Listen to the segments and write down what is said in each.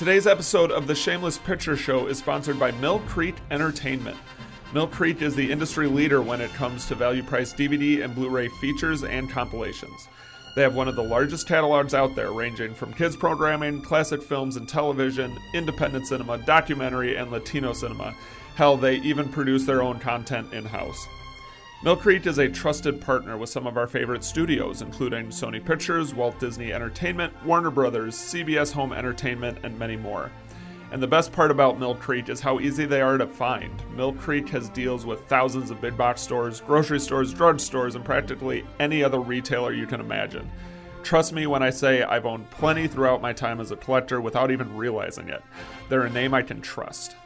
Today's episode of the Shameless Picture Show is sponsored by Mill Creek Entertainment. Mill Creek is the industry leader when it comes to value priced DVD and Blu ray features and compilations. They have one of the largest catalogs out there, ranging from kids programming, classic films and television, independent cinema, documentary, and Latino cinema. Hell, they even produce their own content in house. Mill Creek is a trusted partner with some of our favorite studios, including Sony Pictures, Walt Disney Entertainment, Warner Brothers, CBS Home Entertainment, and many more. And the best part about Mill Creek is how easy they are to find. Mill Creek has deals with thousands of big box stores, grocery stores, drug stores, and practically any other retailer you can imagine. Trust me when I say I've owned plenty throughout my time as a collector without even realizing it. They're a name I can trust.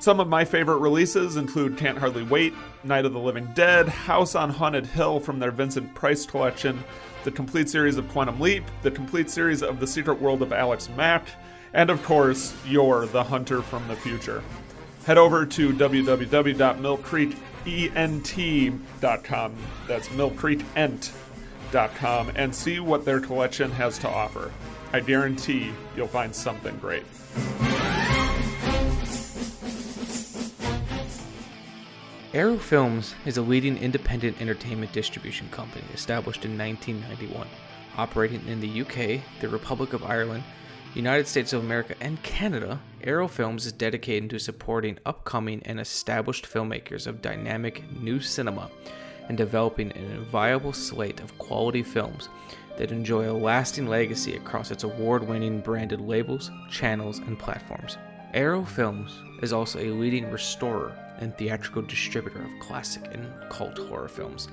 Some of my favorite releases include Can't Hardly Wait, Night of the Living Dead, House on Haunted Hill from their Vincent Price collection, the complete series of Quantum Leap, the complete series of The Secret World of Alex Mack, and of course, Yor the hunter from the future. Head over to www.millcreekent.com. That's millcreekent.com and see what their collection has to offer. I guarantee you'll find something great. Arrow Films is a leading independent entertainment distribution company established in 1991, operating in the UK, the Republic of Ireland, United States of America, and Canada. Arrow Films is dedicated to supporting upcoming and established filmmakers of dynamic new cinema and developing an viable slate of quality films that enjoy a lasting legacy across its award winning branded labels, channels, and platforms. Arrow Films is also a leading restorer and theatrical distributor of classic and cult horror films,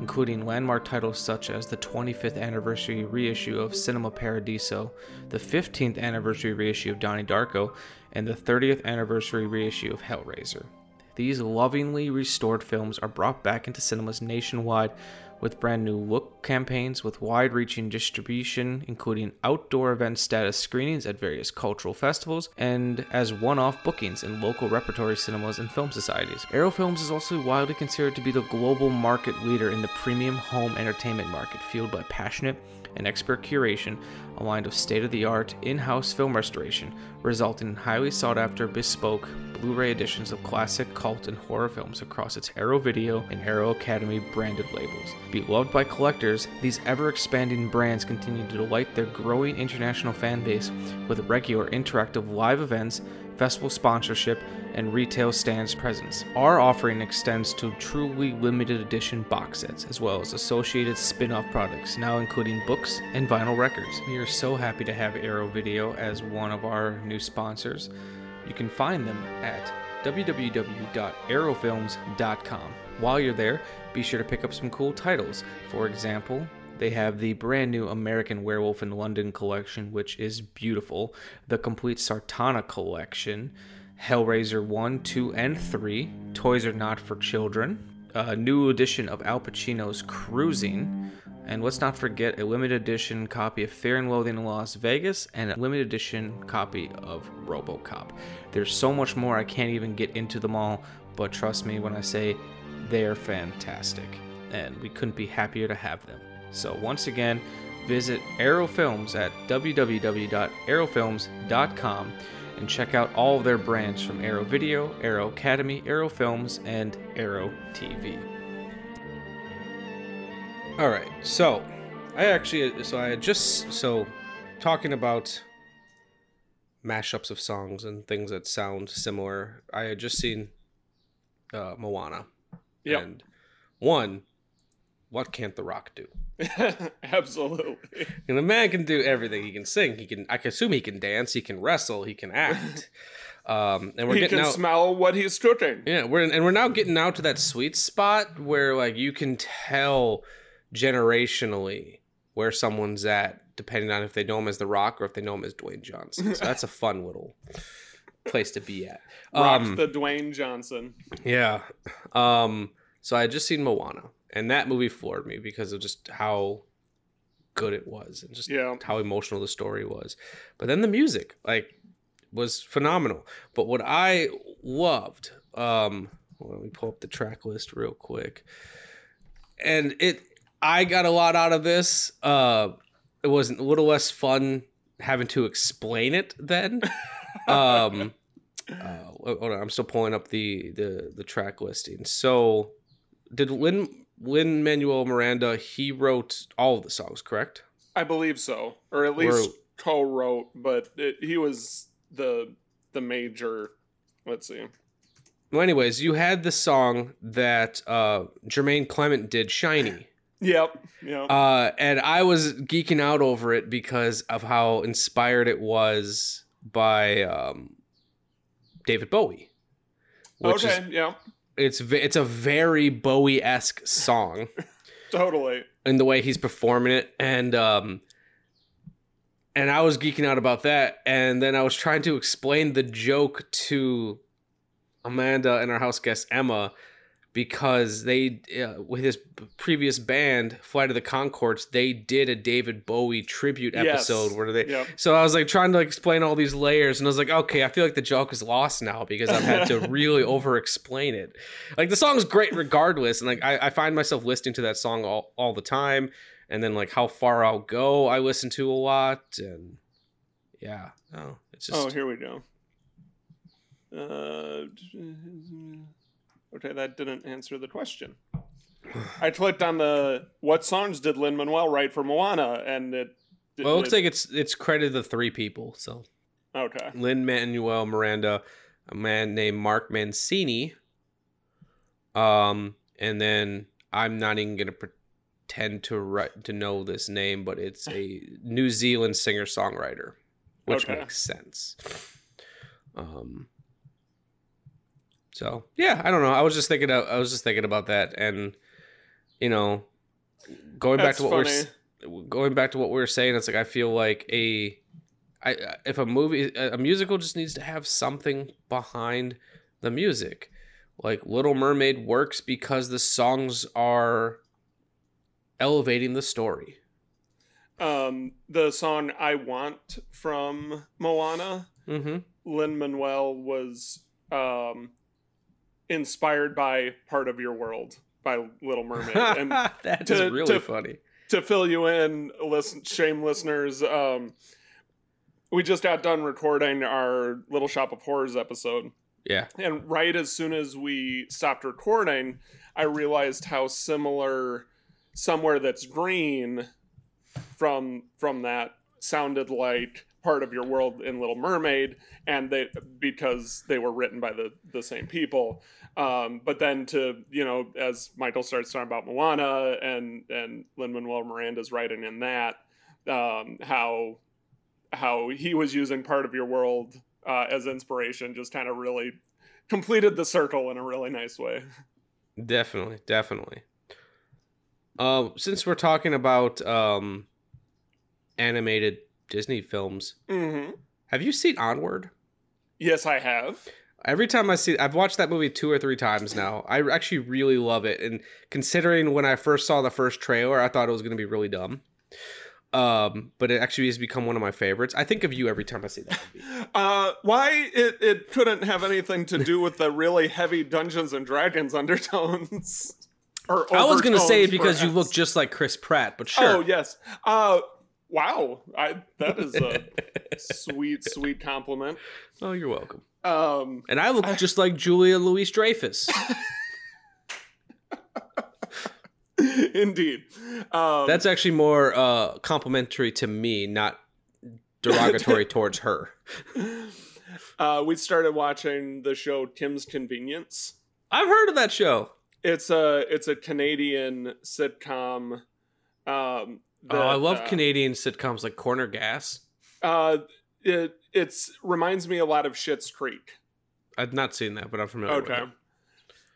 including landmark titles such as the 25th anniversary reissue of Cinema Paradiso, the 15th anniversary reissue of Donnie Darko, and the 30th anniversary reissue of Hellraiser. These lovingly restored films are brought back into cinemas nationwide with brand new look campaigns with wide reaching distribution, including outdoor event status screenings at various cultural festivals, and as one off bookings in local repertory cinemas and film societies. Arrow Films is also widely considered to be the global market leader in the premium home entertainment market, fueled by passionate and expert curation aligned with state of the art in house film restoration, resulting in highly sought after bespoke Blu ray editions of classic, cult, and horror films across its Arrow Video and Arrow Academy branded labels. Beloved by collectors, these ever expanding brands continue to delight their growing international fan base with regular interactive live events festival sponsorship, and retail stands presence. Our offering extends to truly limited edition box sets, as well as associated spin off products, now including books and vinyl records. We are so happy to have Arrow Video as one of our new sponsors. You can find them at www.arrowfilms.com. While you're there, be sure to pick up some cool titles. For example, they have the brand new American Werewolf in London collection, which is beautiful. The complete Sartana collection, Hellraiser 1, 2, and 3, Toys Are Not for Children, a new edition of Al Pacino's Cruising, and let's not forget a limited edition copy of Fear and Loathing in Las Vegas and a limited edition copy of Robocop. There's so much more, I can't even get into them all, but trust me when I say they're fantastic, and we couldn't be happier to have them. So, once again, visit Arrow Films at www.arrowfilms.com and check out all of their brands from Arrow Video, Arrow Academy, Arrow Films, and Arrow TV. All right, so I actually, so I just, so talking about mashups of songs and things that sound similar, I had just seen uh, Moana. Yep. And one, what can't The Rock do? Absolutely. And the man can do everything. He can sing. He can. I can assume he can dance. He can wrestle. He can act. Um, and we're he getting can out. smell what he's cooking. yeah, we're and we're now getting out to that sweet spot where like you can tell generationally where someone's at, depending on if they know him as The Rock or if they know him as Dwayne Johnson. So that's a fun little place to be at. Rock Um, the Dwayne Johnson. Yeah. Um, so I had just seen Moana, and that movie floored me because of just how good it was and just Yeah. how emotional the story was. But then the music, like, was phenomenal. But what I loved, um, well, let me pull up the track list real quick. And it I got a lot out of this. Uh it was a little less fun having to explain it then. um, uh, hold on, I'm still pulling up the the the track listing. So, did Lin Lin Manuel Miranda he wrote all of the songs, correct? I believe so, or at least co-wrote, but it, he was the the major. Let's see. Well, anyways, you had the song that uh, Jemaine Clement did, "Shiny." Yep. Yep. Uh, and I was geeking out over it because of how inspired it was by um, David Bowie. okay. Is, yeah. It's it's a very Bowie esque song. totally. In the way he's performing it, and um, and I was geeking out about that, and then I was trying to explain the joke to Amanda and our house guest Emma because they uh, with his previous band flight of the conchords they did a david bowie tribute episode yes. where they yep. so i was like trying to explain all these layers and i was like okay i feel like the joke is lost now because i've had to really over explain it like the song's great regardless and like I, I find myself listening to that song all, all the time and then like how far i'll go i listen to a lot and yeah no it's just oh here we go uh Okay, that didn't answer the question. I clicked on the what songs did Lin Manuel write for Moana, and it. Well, it looks it, like it's it's credited to three people. So. Okay. Lin Manuel Miranda, a man named Mark Mancina. Um, and then I'm not even gonna pretend to write to know this name, but it's a New Zealand singer songwriter, which okay. makes sense. Um, so yeah, I don't know. I was just thinking. Of, I was just thinking about that, and you know, going That's back to what funny. we're going back to what we were saying. It's like I feel like a, I if a movie a musical just needs to have something behind the music. Like Little Mermaid works because the songs are elevating the story. Um, the song "I Want" from Moana, mm-hmm. Lin Manuel was um inspired by Part of Your World by Little Mermaid. And that to, is really to, funny. To fill you in, listen, shame listeners, um, we just got done recording our Little Shop of Horrors episode. Yeah. And right as soon as we stopped recording, I realized how similar somewhere that's green from from that sounded like part of your world in Little Mermaid, and they because they were written by the the same people. Um, but then to you know, as Michael starts talking about Moana and and Lin Manuel Miranda's writing in that, um, how how he was using part of your world uh, as inspiration, just kind of really completed the circle in a really nice way. Definitely, definitely. Uh, since we're talking about um, animated Disney films. Mm-hmm. Have you seen Onward? Yes, I have. Every time I see, I've watched that movie two or three times now. I actually really love it, and considering when I first saw the first trailer, I thought it was going to be really dumb. Um, but it actually has become one of my favorites. I think of you every time I see that movie. Uh, why it, it couldn't have anything to do with the really heavy Dungeons and Dragons undertones. or I was going to say it because perhaps. you look just like Chris Pratt, but sure. Oh yes. Uh, Wow, I that is a sweet, sweet compliment. Oh, you're welcome. Um, and I look I, just like Julia Louis Dreyfus. Indeed. Um, That's actually more uh, complimentary to me, not derogatory towards her. Uh, we started watching the show Kim's Convenience. I've heard of that show. It's a it's a Canadian sitcom um, that, oh, I love uh, Canadian sitcoms like Corner Gas. Uh, it it's reminds me a lot of Schitt's Creek. I've not seen that, but I'm familiar okay. with it.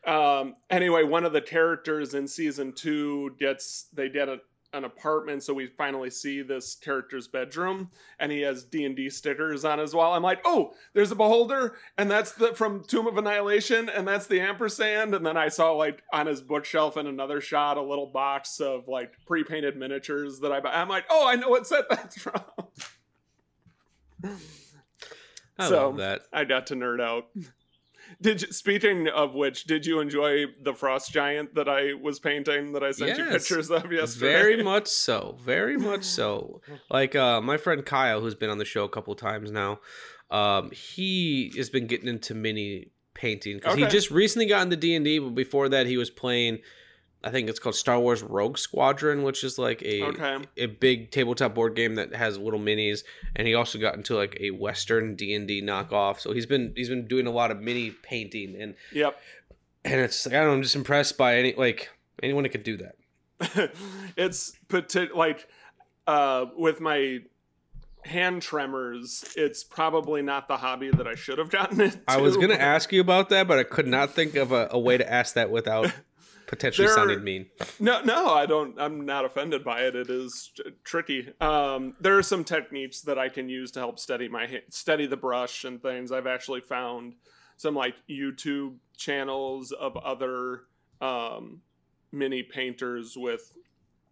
Um. Anyway, one of the characters in season two gets they get a an apartment so we finally see this character's bedroom and he has d&d stickers on his wall i'm like oh there's a beholder and that's the from tomb of annihilation and that's the ampersand and then i saw like on his bookshelf in another shot a little box of like pre-painted miniatures that i buy i'm like oh i know what set that's from I so love that. I got to nerd out. Did you, speaking of which, did you enjoy the frost giant that I was painting that I sent you pictures of yesterday? Very much so. Very much so. Like uh my friend Kyle, who's been on the show a couple times now, um, he has been getting into mini painting because he just recently got into D and D, but before that he was playing. I think it's called Star Wars Rogue Squadron, which is like a Okay. a big tabletop board game that has little minis, and he also got into like a Western D and D knockoff. So he's been he's been doing a lot of mini painting, and Yep. and it's like, I don't know, I'm just impressed by any like anyone that could do that. it's pati- like uh, with my hand tremors. It's probably not the hobby that I should have gotten into. I was gonna ask you about that, but I could not think of a, a way to ask that without potentially There- sounding mean. No, no, I don't. I'm not offended by it. It is tr- tricky. Um, there are some techniques that I can use to help steady my steady the brush and things. I've actually found some like YouTube channels of other um, mini painters with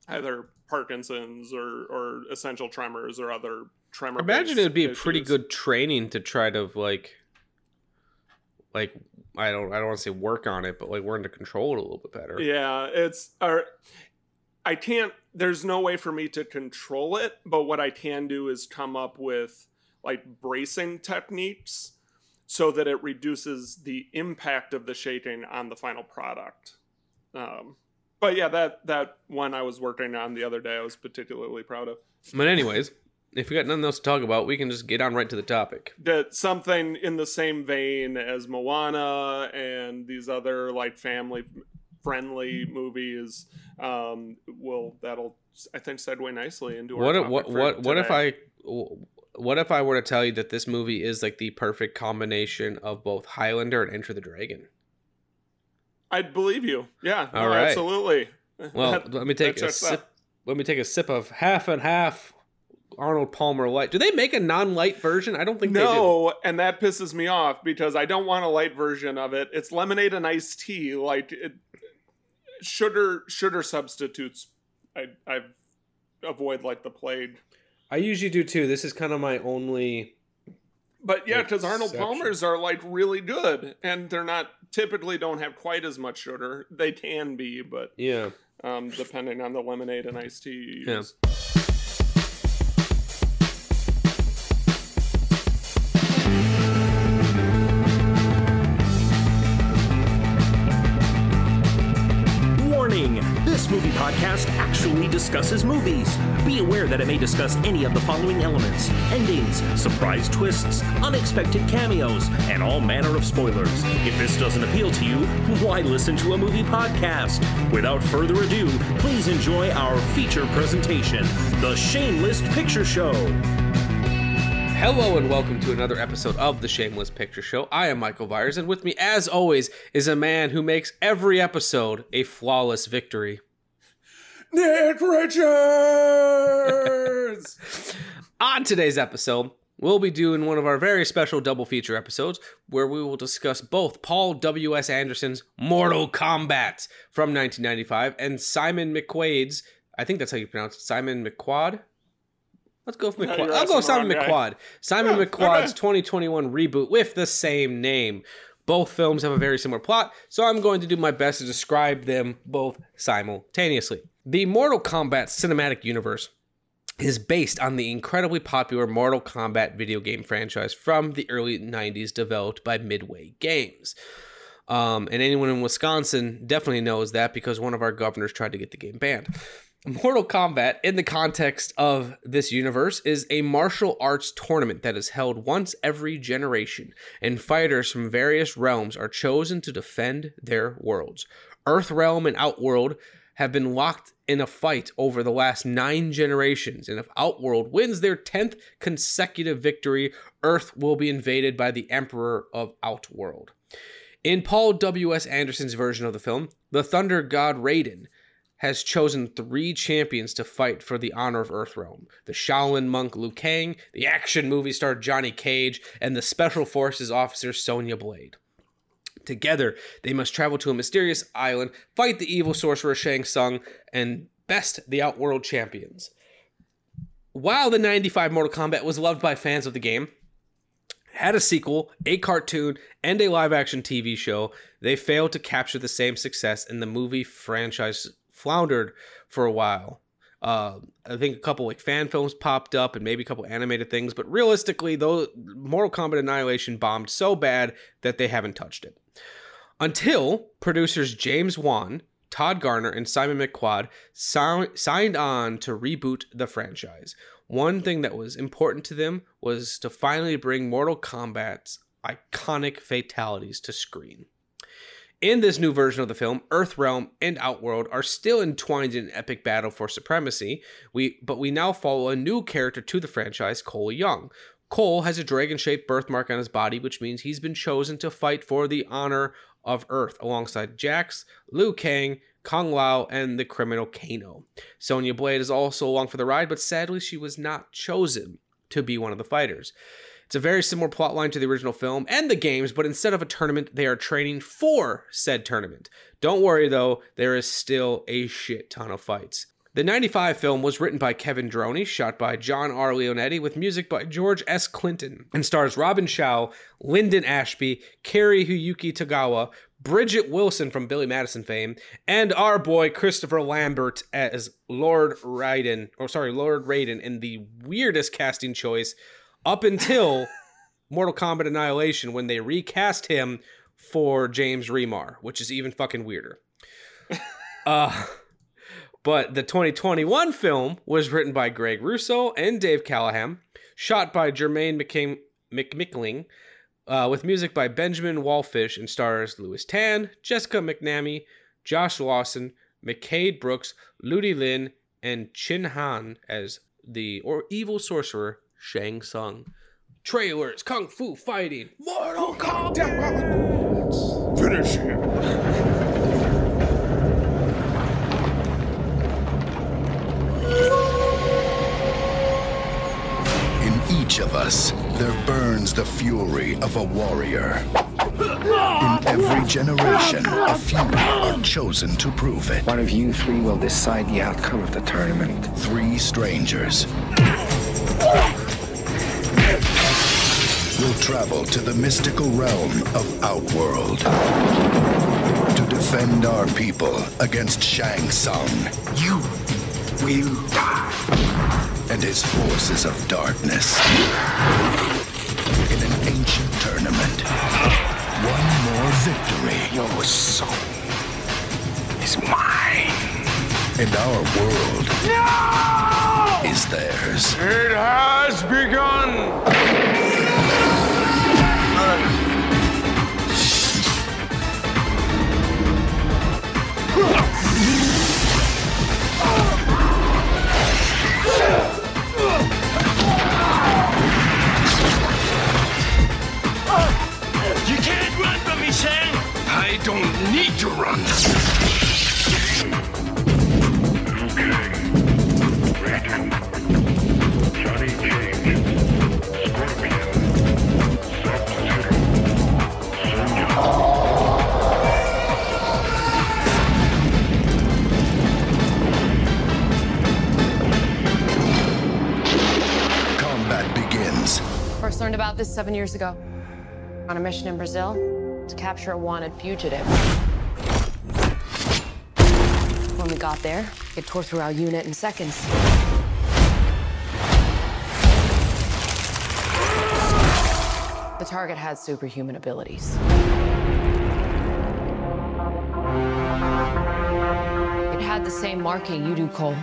either Parkinson's or or essential tremors or other tremor. I imagine it would be a pretty good training to try to like, like I don't I don't want to say work on it, but like learn to control it a little bit better. Yeah, it's or I can't there's no way for me to control it, but what I can do is come up with like bracing techniques so that it reduces the impact of the shaking on the final product. Um but yeah, that that one I was working on the other day I was particularly proud of. But anyways, if we got nothing else to talk about, we can just get on right to the topic. That something in the same vein as Moana and these other like family friendly movies um will that'll I think segue nicely into our What if, what what what if. I what if I were to tell you that this movie is like the perfect combination of both Highlander and Enter the Dragon? I'd believe you. Yeah, All no, right. absolutely. Well, That- let me take a sip. Let me take a sip of half and half Arnold Palmer Light. Do they make a non-light version? I don't think they do. No, and that pisses me off because I don't want a light version of it. It's lemonade and iced tea. Like it, sugar, sugar substitutes. I I avoid like the plague. I usually do too. This is kind of my only. But yeah, because Arnold Palmer's are like really good, and they're not typically don't have quite as much sugar. They can be, but Yeah. um, depending on the lemonade and iced tea you use. Warning! Podcast actually discusses movies. Be aware that it may discuss any of the following elements endings, surprise twists, unexpected cameos, and all manner of spoilers. If this doesn't appeal to you, why listen to a movie podcast? Without further ado, please enjoy our feature presentation The Shameless Picture Show. Hello and welcome to another episode of the Shameless Picture Show. I am Michael Byers, and with me, as always, is a man who makes every episode a flawless victory. Nick Richards. On today's episode, we'll be doing one of our very special double feature episodes where we will discuss both Paul W.S. Anderson's Mortal Kombat from 1995 and Simon McQuaid's, I think that's how you pronounce it, Simon McQuad? Let's go with No, McQuad. you're I'll go Simon the. McQuad. Simon Yeah, McQuad's okay. 2021 reboot with the same name. Both films have a very similar plot, so I'm going to do my best to describe them both simultaneously. The Mortal Kombat cinematic universe is based on the incredibly popular Mortal Kombat video game franchise from the early 90s developed by Midway Games. Um, and anyone in Wisconsin definitely knows that because one of our governors tried to get the game banned. Mortal Kombat, in the context of this universe, is a martial arts tournament that is held once every generation, and fighters from various realms are chosen to defend their worlds. Earthrealm and Outworld have been locked in a fight over the last nine generations, and if Outworld wins their 10th consecutive victory, Earth will be invaded by the Emperor of Outworld. In Paul W.S. Anderson's version of the film, the Thunder God Raiden has chosen three champions to fight for the honor of Earthrealm the Shaolin monk Liu Kang, the action movie star Johnny Cage, and the Special Forces officer Sonya Blade. Together, they must travel to a mysterious island, fight the evil sorcerer Shang Tsung, and best the Outworld champions. While the 95 Mortal Kombat was loved by fans of the game, had a sequel, a cartoon, and a live action TV show, they failed to capture the same success, and the movie franchise floundered for a while. Uh, I think a couple like fan films popped up and maybe a couple animated things, but realistically, though, Mortal Kombat Annihilation bombed so bad that they haven't touched it. Until producers James Wan, Todd Garner, and Simon McQuoid si- signed on to reboot the franchise. One thing that was important to them was to finally bring Mortal Kombat's iconic fatalities to screen. In this new version of the film, Earthrealm and Outworld are still entwined in an epic battle for supremacy. We but we now follow a new character to the franchise, Cole Young. Cole has a dragon-shaped birthmark on his body, which means he's been chosen to fight for the honor of Earth alongside Jax, Liu Kang, Kung Lao, and the criminal Kano. Sonya Blade is also along for the ride, but sadly she was not chosen to be one of the fighters. It's a very similar plotline to the original film and the games, but instead of a tournament, they are training for said tournament. Don't worry though, there is still a shit ton of fights. The 95 film was written by Kevin Droney, shot by John R. Leonetti, with music by George S. Clinton, and stars Robin Shou, Linden Ashby, Cary Hiroyuki Tagawa, Bridgette Wilson from Billy Madison fame, and our boy Christopher Lambert as Lord Raiden, or sorry, Lord Raiden, in the weirdest casting choice up until Mortal Kombat Annihilation when they recast him for James Remar, which is even fucking weirder. uh, but the 2021 film was written by Greg Russo and Dave Callaham, shot by Germain McCain, McMickling, uh, with music by Benjamin Wallfisch and stars Lewis Tan, Jessica McNamee, Josh Lawson, Mehcad Brooks, Ludi Lin, and Chin Han as the or evil sorcerer Shang Tsung. Trailers, kung fu fighting, Mortal Kombat. Finish him. Of us, there burns the fury of a warrior. In every generation, a few are chosen to prove it. One of you three will decide the outcome of the tournament. Three strangers will travel to the mystical realm of Outworld to defend our people against Shang Tsung You will die. And his forces of darkness. In an ancient tournament, one more victory, Your soul is mine. and our world is theirs. It has begun! I don't need to run. Liu Kang, Raiden, Johnny Cage, Scorpion, Sub-Zero, Sonya. Combat begins. First learned about this seven years ago. On a mission in Brazil to capture a wanted fugitive. When we got there, it tore through our unit in seconds. The target had superhuman abilities. It had the same marking you do, Cole.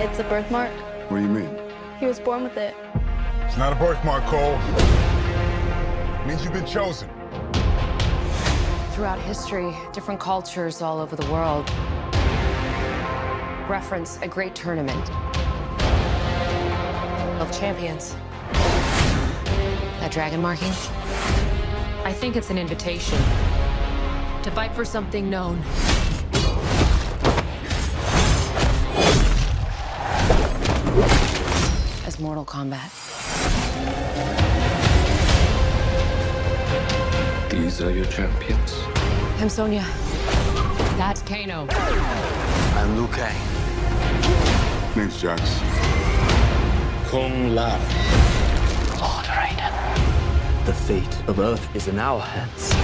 It's a birthmark. What do you mean? He was born with it. It's not a birthmark, Cole. It means you've been chosen. Throughout history, different cultures all over the world reference a great tournament of champions. That dragon marking? I think it's an invitation to fight for something known. As Mortal Kombat. These are your champions. I'm Sonya. That's Kano. I'm Liu Kang. Name's Jax. Kung Lao. Lord Raiden. The fate of Earth is in our hands.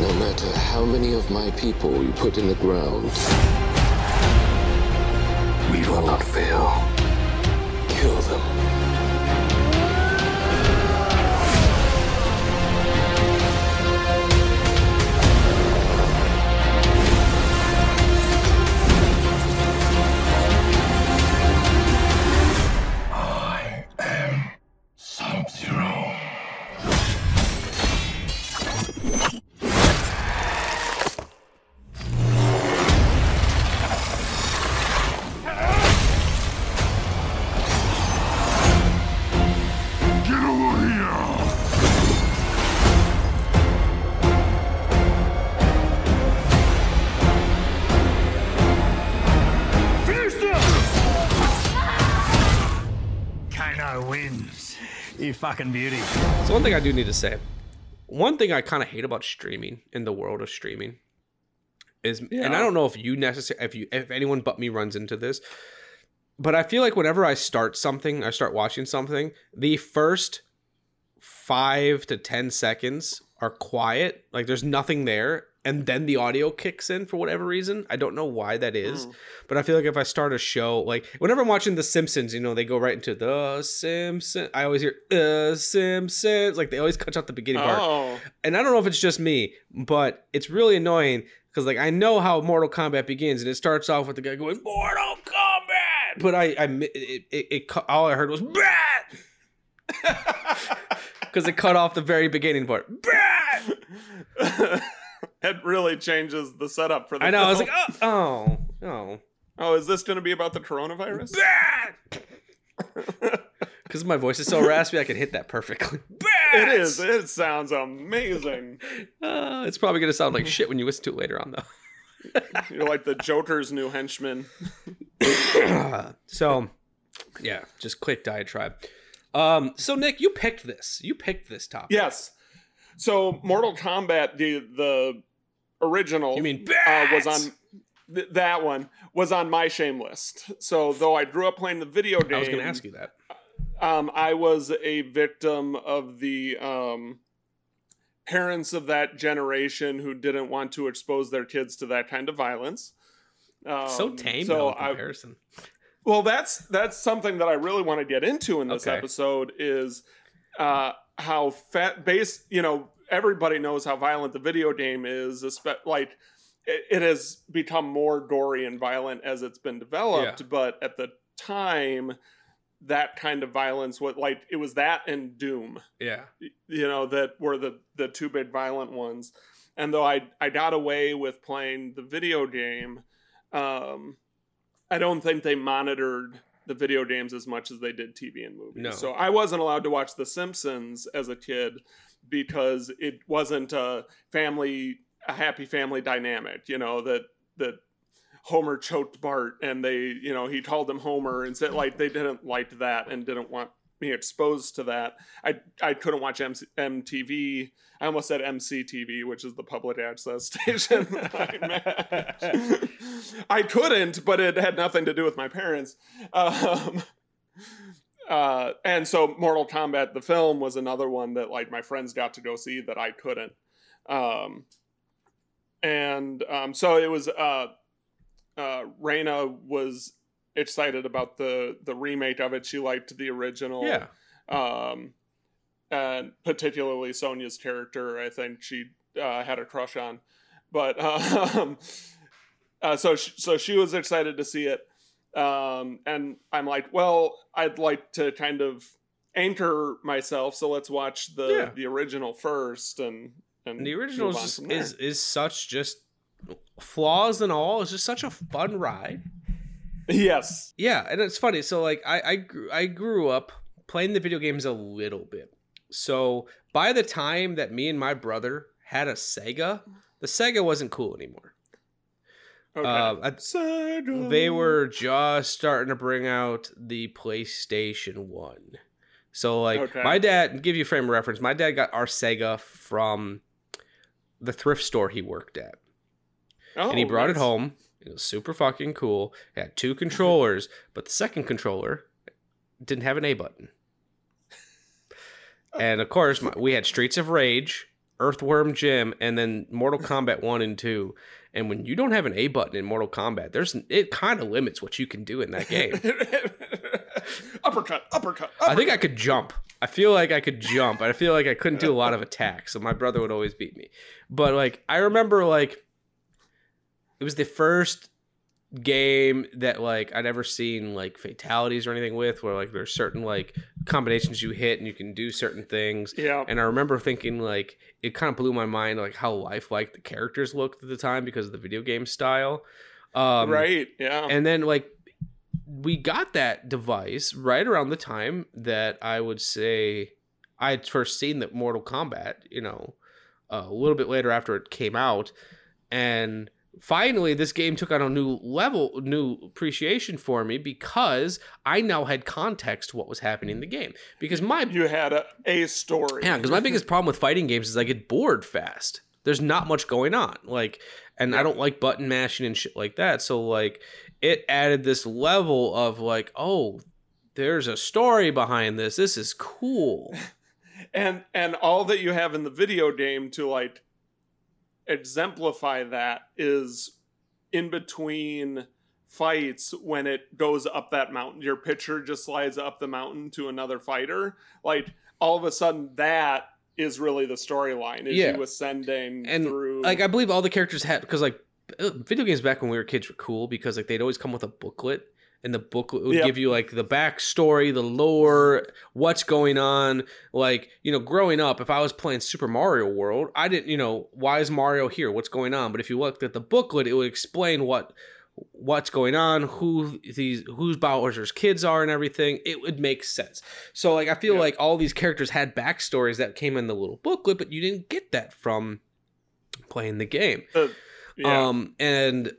No matter how many of my people you put in the ground, we will not fail. Kill them. Fucking beauty. So one thing I do need to say, one thing I kind of hate about streaming in the world of streaming is, and I don't know if you necessarily, if you, if anyone but me runs into this, but I feel like whenever I start something, I start watching something, the first five to ten seconds are quiet, like there's nothing there, and then the audio kicks in for whatever reason. I don't know why that is, mm. but I feel like if I start a show, like whenever I'm watching The Simpsons, you know, they go right into The Simpsons. I always hear The Simpsons, like they always cut out the beginning part. Oh. And I don't know if it's just me, but it's really annoying because like I know how Mortal Kombat begins, and it starts off with the guy going Mortal Kombat, but I I it, it, it all I heard was bat because it cut off the very beginning part. Bat. it really changes the setup for the I know. I was like, oh, oh, oh. Oh, is this going to be about the coronavirus? Because my voice is so raspy, I can hit that perfectly. It is. It sounds amazing. Uh, it's probably gonna sound like shit when you listen to it later on, though. You're like the Joker's new henchman. so, yeah, just quick diatribe. Um, so Nick, you picked this. You picked this topic. Yes. So Mortal Kombat, the the original, You mean uh, was on th- that one was on my shame list. So though I grew up playing the video game, I was gonna ask you that. um, I was a victim of the um, parents of that generation who didn't want to expose their kids to that kind of violence. Um, so tame, So though, in I, comparison. well, that's that's something that I really want to get into in this Okay. episode is uh, how fat base. You know, everybody knows how violent the video game is. Like it, it has become more gory and violent as it's been developed, Yeah. but at the time, that kind of violence was like it was that and Doom Yeah. you know that were the the two big violent ones and though i i got away with playing the video game um i don't think they monitored the video games as much as they did tv and movies No. so i wasn't allowed to watch the simpsons as a kid because it wasn't a family a happy family dynamic you know that that Homer choked Bart and they, you know, he called him Homer and said like they didn't like that and didn't want me exposed to that. I I couldn't watch MC, MTV. I almost said MCTV, which is the public access station. I. I couldn't, but it had nothing to do with my parents. Um, uh, and so Mortal Kombat, the film, was another one that like my friends got to go see that I couldn't. Um, and um, so it was. Uh, uh, Raina was excited about the the remake of it. She liked the original. Yeah. Um, and particularly Sonya's character, I think she uh, had a crush on. But um, uh, so sh- so she was excited to see it, um, and I'm like, well, I'd like to kind of anchor myself, so let's watch the Yeah. the original first, and and And the original is on just, from there. is is such just flaws and all. It's just such a fun ride. yes, Yeah, and it's funny. So like I I grew, I grew up playing the video games a little bit. So by the time that me and my brother had a Sega, the Sega wasn't cool anymore. Okay. Uh, I- they were just starting to bring out the PlayStation 1. So like Okay. my dad, give you a frame of reference, my dad got our Sega from the thrift store he worked at. and he Oh, brought it home. It was super fucking cool. It had two controllers, but the second controller didn't have an A button. and of course, my, we had Streets of Rage, Earthworm Jim, and then Mortal Kombat 1 and 2. And when you don't have an A button in Mortal Kombat, there's it kind of limits what you can do in that game. uppercut, uppercut, uppercut. I think I could jump. I feel like I could jump. I feel like I couldn't do a lot of attacks, so my brother would always beat me. But like I remember like it was the first game that like I'd ever seen like fatalities or anything with where like there's certain like combinations you hit and you can do certain things. Yeah. And I remember thinking like it kind of blew my mind like how lifelike the characters looked at the time because of the video game style. Um right, yeah. And then like we got that device right around the time that I would say I had first seen that Mortal Kombat, you know, uh, a little bit later after it came out. And finally, this game took on a new level, new appreciation for me because I now had context to what was happening in the game. Because my you had a, a story. Yeah, because my biggest problem with fighting games is I get bored fast. There's not much going on. Like, and I don't like button mashing and shit like that. So like it added this level of like, oh, there's a story behind this. This is cool. and and all that you have in the video game to like exemplify that is in between fights when it goes up that mountain your pitcher just slides up the mountain to another fighter like all of a sudden that is really the storyline is Yeah. you ascending and through like I believe all the characters had because like video games back when we were kids were cool because like they'd always come with a booklet and the booklet would Yep. give you like the backstory, the lore, what's going on. Like you know, growing up, if I was playing Super Mario World, I didn't you know why is Mario here? What's going on? But if you looked at the booklet, it would explain what what's going on, who these who's Bowser's kids are, and everything. It would make sense. So like I feel like all these characters had backstories that came in the little booklet, but you didn't get that from playing the game. Uh, yeah. Um, and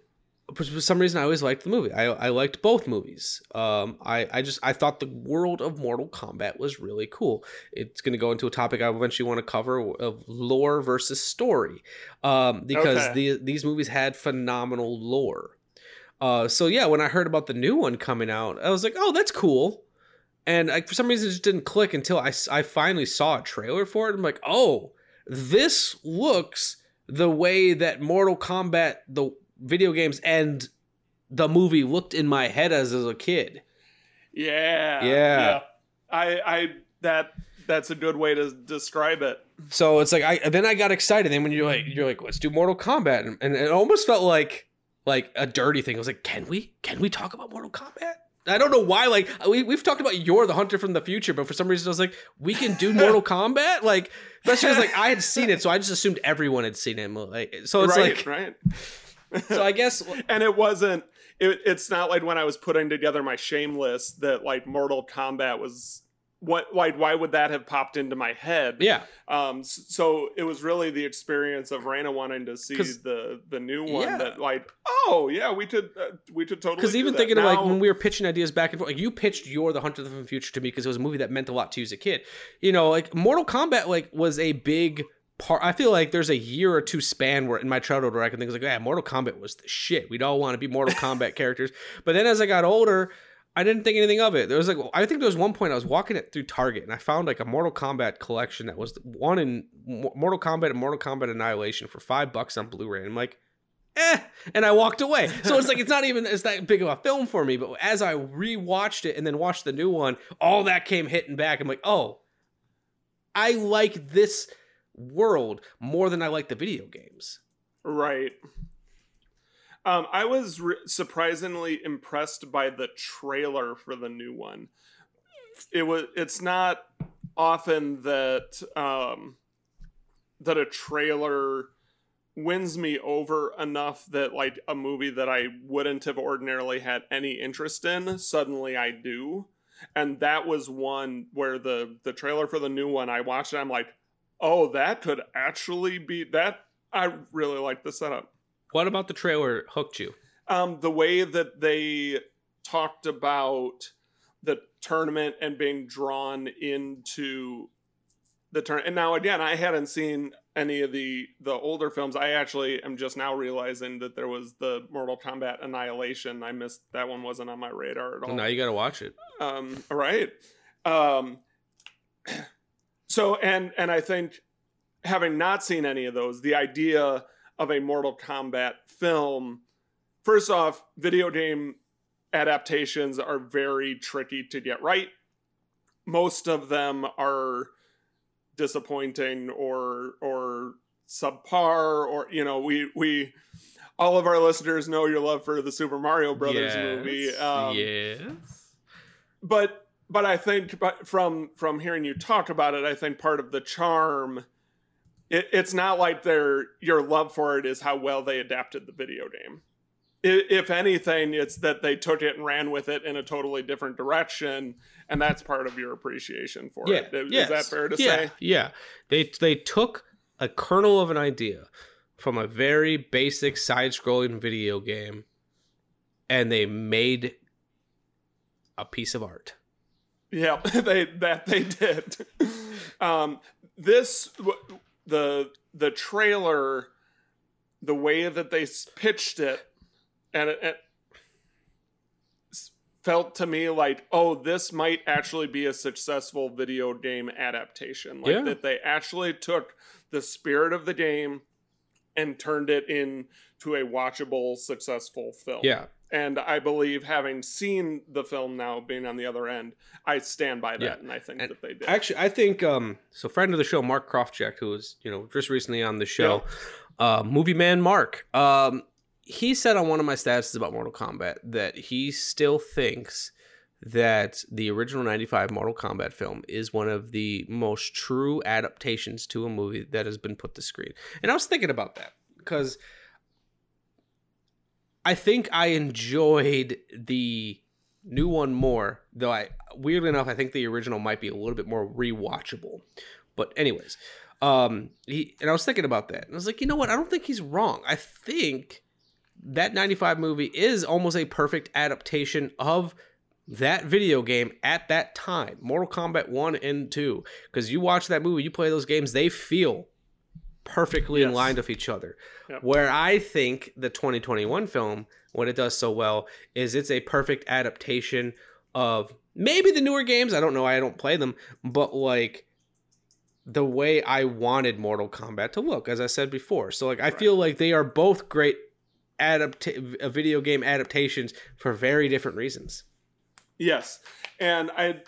for for some reason, I always liked the movie. I, I liked both movies. Um, I, I just I thought the world of Mortal Kombat was really cool. It's going to go into a topic I eventually want to cover of lore versus story, um, because Okay. the, these movies had phenomenal lore. Uh, so yeah, when I heard about the new one coming out, I was like, oh, that's cool. And I, for some reason, it just didn't click until I, I finally saw a trailer for it. I'm like, oh, this looks the way that Mortal Kombat, the video games, and the movie looked in my head as, as a kid. yeah Yeah. i i that that's a good way to describe it So it's like I then I got excited. Then when you're like you're like let's do Mortal Kombat, and, and it almost felt like like a dirty thing. I was like, can we can we talk about Mortal Kombat? I don't know why. Like we we've talked about Yor the hunter from the future, but for some reason I was like, we can do Mortal Kombat. Like especially because like I had seen it, so I just assumed everyone had seen it. Like so it's right like right so I guess and it wasn't it, it's not like when i was putting together my shame list that like mortal kombat was what like why would that have popped into my head yeah. um so it was really the experience of Raina wanting to see the the new one Yeah. that like oh yeah we could uh, we could totally Because even thinking of like when we were pitching ideas back and forth, like you pitched "Yor the Hunter from the Future" to me because it was a movie that meant a lot to you as a kid. You know, like Mortal Kombat, like was a big part. I feel like there's a year or two span where in my childhood where I can think like, yeah, Mortal Kombat was the shit. We'd all want to be Mortal Kombat characters. But then as I got older, I didn't think anything of it. There was like I think there was one point I was walking it through Target and I found like a Mortal Kombat collection that was one in Mortal Kombat and Mortal Kombat Annihilation for five bucks on Blu-ray. And I'm like, eh, and I walked away. So it's like it's not even it's that big of a film for me. But as I rewatched it and then watched the new one, all that came hitting back. I'm like, oh, I like this world more than I like the video games. Right. Um, I was re- surprisingly impressed by the trailer for the new one. It was. It's not often that um, that a trailer wins me over enough that like a movie that I wouldn't have ordinarily had any interest in suddenly I do. And that was one where the the trailer for the new one I watched and I'm like, oh, that could actually be that. I really like the setup. What about the trailer hooked you? Um, the way that they talked about the tournament and being drawn into the turn. And now again, I hadn't seen any of the the older films. I actually am just now realizing that there was the Mortal Kombat Annihilation. I missed that one. wasn't on my radar at all. Well, now you got to watch it. Um, all right. Um, So and and I think having not seen any of those, the idea of a Mortal Kombat film, first off, video game adaptations are very tricky to get right. Most of them are disappointing or or subpar or you know we we all of our listeners know your love for the Super Mario Brothers Yes, movie. Um, yes. but but I think but from from hearing you talk about it, I think part of the charm it, it's not like their your love for it is how well they adapted the video game. If anything, it's that they took it and ran with it in a totally different direction, and that's part of your appreciation for Yeah, it. Is yes. that fair to yeah, say? Yeah, they they took a kernel of an idea from a very basic side-scrolling video game, and they made a piece of art. Yeah, they that they did. Um, this the the trailer, the way that they pitched it, and it, it felt to me like, oh, this might actually be a successful video game adaptation. Like Yeah. that they actually took the spirit of the game and turned it into a watchable, successful film. Yeah. And I believe, having seen the film now, being on the other end, I stand by that, Yeah. and I think that they did. Actually, I think um, so. Friend of the show, Mark Krofchek, who was you know just recently on the show, uh, movie man Mark. Um, he said on one of my statuses about Mortal Kombat that he still thinks that the original 95 Mortal Kombat film is one of the most true adaptations to a movie that has been put to screen. And I was thinking about that because I think I enjoyed the new one more, though I weirdly enough I think the original might be a little bit more rewatchable. But anyways, um he and I was thinking about that. And I was like, "You know what? I don't think he's wrong. I think that 95 movie is almost a perfect adaptation of that video game at that time mortal kombat 1 and 2 because you watch that movie you play those games they feel perfectly in line with each other. Yep. where i think the 2021 film what it does so well is it's a perfect adaptation of maybe the newer games. I don't know i don't play them but like the way i wanted mortal kombat to look as i said before. So like i feel like they are both great adapt- uh, video game adaptations for very different reasons. Yes, and I,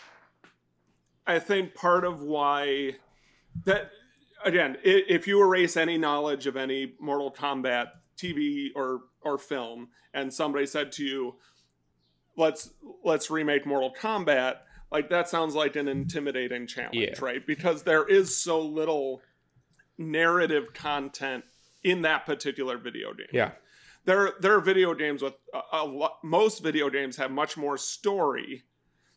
I think part of why that again, if you erase any knowledge of any Mortal Kombat TV or or film, and somebody said to you, "Let's let's remake Mortal Kombat," like that sounds like an intimidating challenge, Yeah. right? Because there is so little narrative content in that particular video game yeah there there are video games with a, a lot, most video games have much more story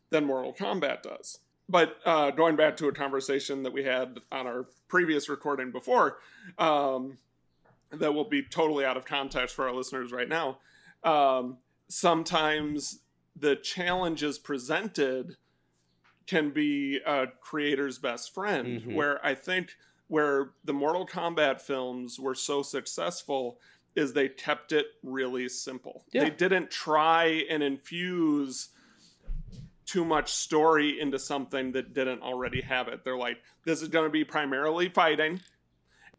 than Mortal Kombat does. But uh, going back to a conversation that we had on our previous recording before, um, that will be totally out of context for our listeners right now. Um, sometimes the challenges presented can be a creator's best friend. Mhm. Where I think where the Mortal Kombat films were so successful is they kept it really simple. Yeah. They didn't try and infuse too much story into something that didn't already have it. They're like, this is going to be primarily fighting,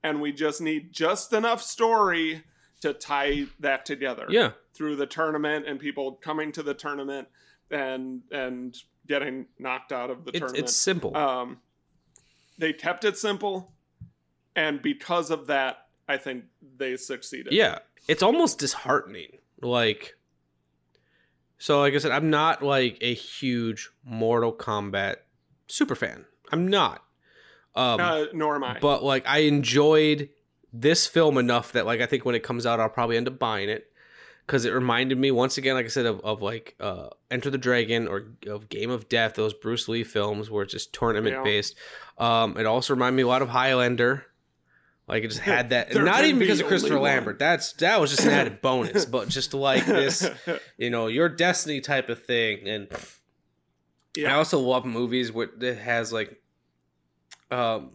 and we just need just enough story to tie that together. Yeah. Through the tournament and people coming to the tournament and and getting knocked out of the It's- tournament. it's simple. Um, they kept it simple, and because of that, I think they succeeded. Yeah, it's almost disheartening. Like, so like I said, I'm not like a huge Mortal Kombat super fan. I'm not. Um, Uh, nor am I. But like, I enjoyed this film enough that like I think when it comes out, I'll probably end up buying it because it reminded me once again, like I said, of, of like uh, Enter the Dragon or of Game of Death, those Bruce Lee films where it's just tournament Yeah. based. Um, it also reminded me a lot of Highlander. Like it just had that, not even be because of Christopher one. Lambert. That's that was just an added bonus, but just like this, you know, your destiny type of thing. And yeah. I also love movies where it has like um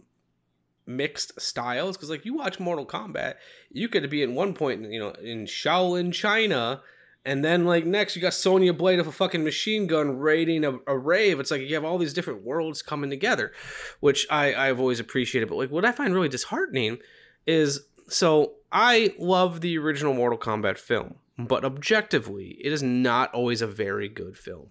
mixed styles because like you watch Mortal Kombat, you could be at one point, you know, in Shaolin, China, And then like next you got Sonya Blade of a fucking machine gun raiding a, a rave. It's like you have all these different worlds coming together, which I I've always appreciated. But like what I find really disheartening is so I love the original Mortal Kombat film, but objectively, it is not always a very good film.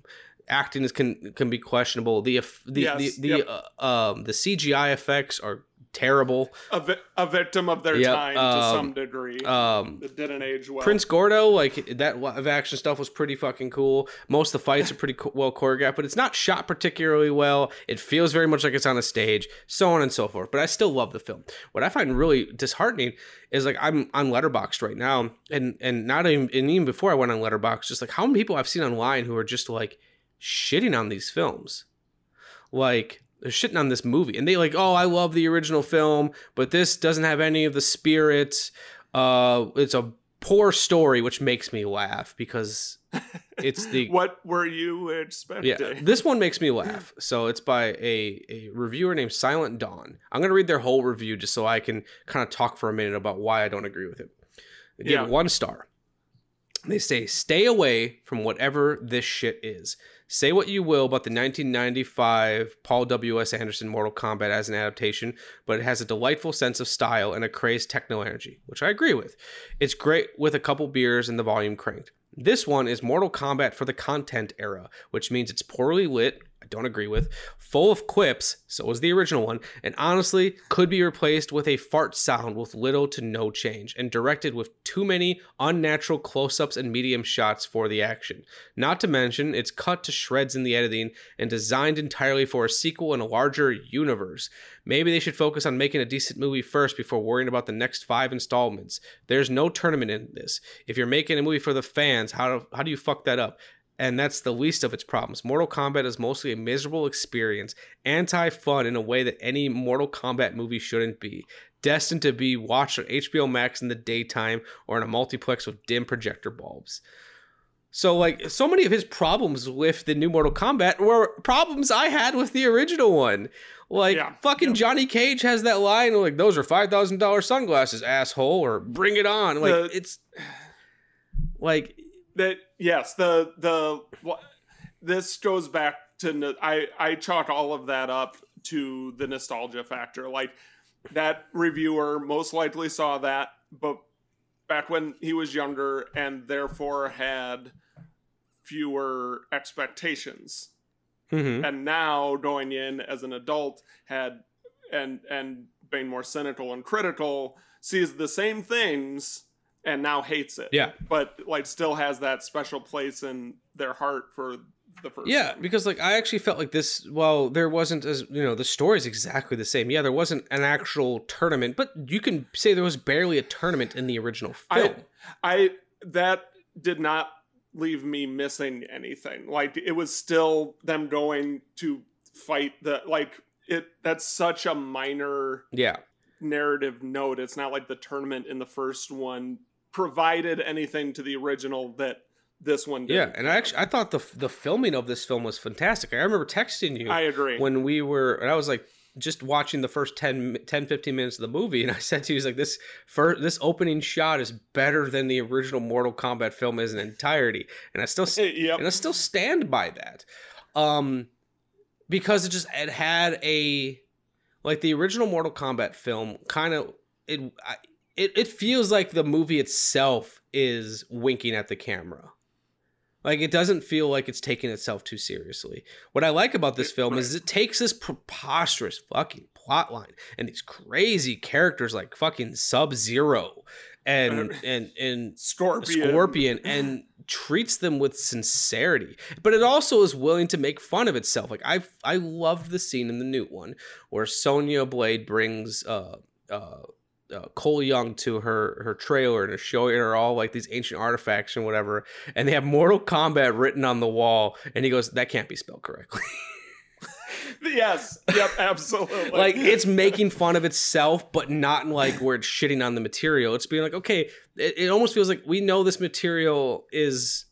Acting is can can be questionable. The the Yes, the the, yep. uh, um, the CGI effects are terrible. A, vi- a victim of their Yep, time to um, some degree. um, it didn't age well. Prince Goro, like that live action stuff was pretty fucking cool. Most of the fights are pretty co- well choreographed, but it's not shot particularly well. It feels very much like it's on a stage, so on and so forth. But I still love the film. What I find really disheartening is like I'm on Letterboxd right now, and and not even and even before I went on Letterboxd, just like how many people I've seen online who are just like shitting on these films, like they're shitting on this movie, and they like, oh, I love the original film, but this doesn't have any of the spirit. Uh, it's a poor story, which makes me laugh because it's the what were you expecting? yeah. This one makes me laugh. So it's by a, a reviewer named Silent Dawn. I'm gonna read their whole review just so I can kind of talk for a minute about why I don't agree with it. They Yeah. it one star. They say, stay away from whatever this shit is. Say what you will about the 1995 Paul W.S. Anderson Mortal Kombat as an adaptation, but it has a delightful sense of style and a crazed techno energy, which I agree with. It's great with a couple beers and the volume cranked. This one is Mortal Kombat for the content era, which means it's poorly lit, I don't agree with, full of quips, so was the original one, and honestly could be replaced with a fart sound with little to no change, and directed with too many unnatural close ups and medium shots for the action. Not to mention, it's cut to shreds in the editing and designed entirely for a sequel in a larger universe. Maybe they should focus on making a decent movie first before worrying about the next five installments. There's no tournament in this. If you're making a movie for the fans, how do, how do you fuck that up? And that's the least of its problems. Mortal Kombat is mostly a miserable experience, anti fun in a way that any Mortal Kombat movie shouldn't be, destined to be watched on HBO Max in the daytime or in a multiplex with dim projector bulbs. So, like, so many of his problems with the new Mortal Kombat were problems I had with the original one. Like, fucking Johnny Cage has that line, like, those are $5,000 sunglasses, asshole, or bring it on. Like, it's like, that yes the the this goes back to i i chalk all of that up to the nostalgia factor like that reviewer most likely saw that but back when he was younger and therefore had fewer expectations Mhm. and now going in as an adult had and and being more cynical and critical sees the same things and now hates it Yeah. but like still has that special place in their heart for the first Yeah, because like I actually felt like this. Well, there wasn't as you know the story is exactly the same. Yeah, there wasn't an actual tournament, but you can say there was barely a tournament in the original film. I, I that did not leave me missing anything. Like it was still them going to fight the like it. That's such a minor yeah, narrative note. It's not like the tournament in the first one provided anything to the original that this one did. yeah, and I actually I thought the the filming of this film was fantastic. I remember texting you. I agree. when we were. And I was like just watching the first 10, 10 15 minutes of the movie and i said to you he's like this first this opening shot is better than the original mortal kombat film as an entirety and i still Yep. and i still stand by that um because it just it had a like the original mortal kombat film kind of it I, it, it feels like the movie itself is winking at the camera like it doesn't feel like it's taking itself too seriously. What I like about this film is it takes this preposterous fucking plot line and these crazy characters like fucking Sub Zero and and and Scorpion. Scorpion and treats them with sincerity. But it also is willing to make fun of itself. Like I I loved the scene in the new one where Sonya Blade brings uh uh uh, Cole Young to her her trailer and is showing her all like these ancient artifacts and whatever, and they have Mortal Kombat written on the wall, and he goes, "That can't be spelled correctly." yes. Yep. Absolutely. like it's making fun of itself, but not in like where it's shitting on the material. It's being like, okay, it, it almost feels like we know this material is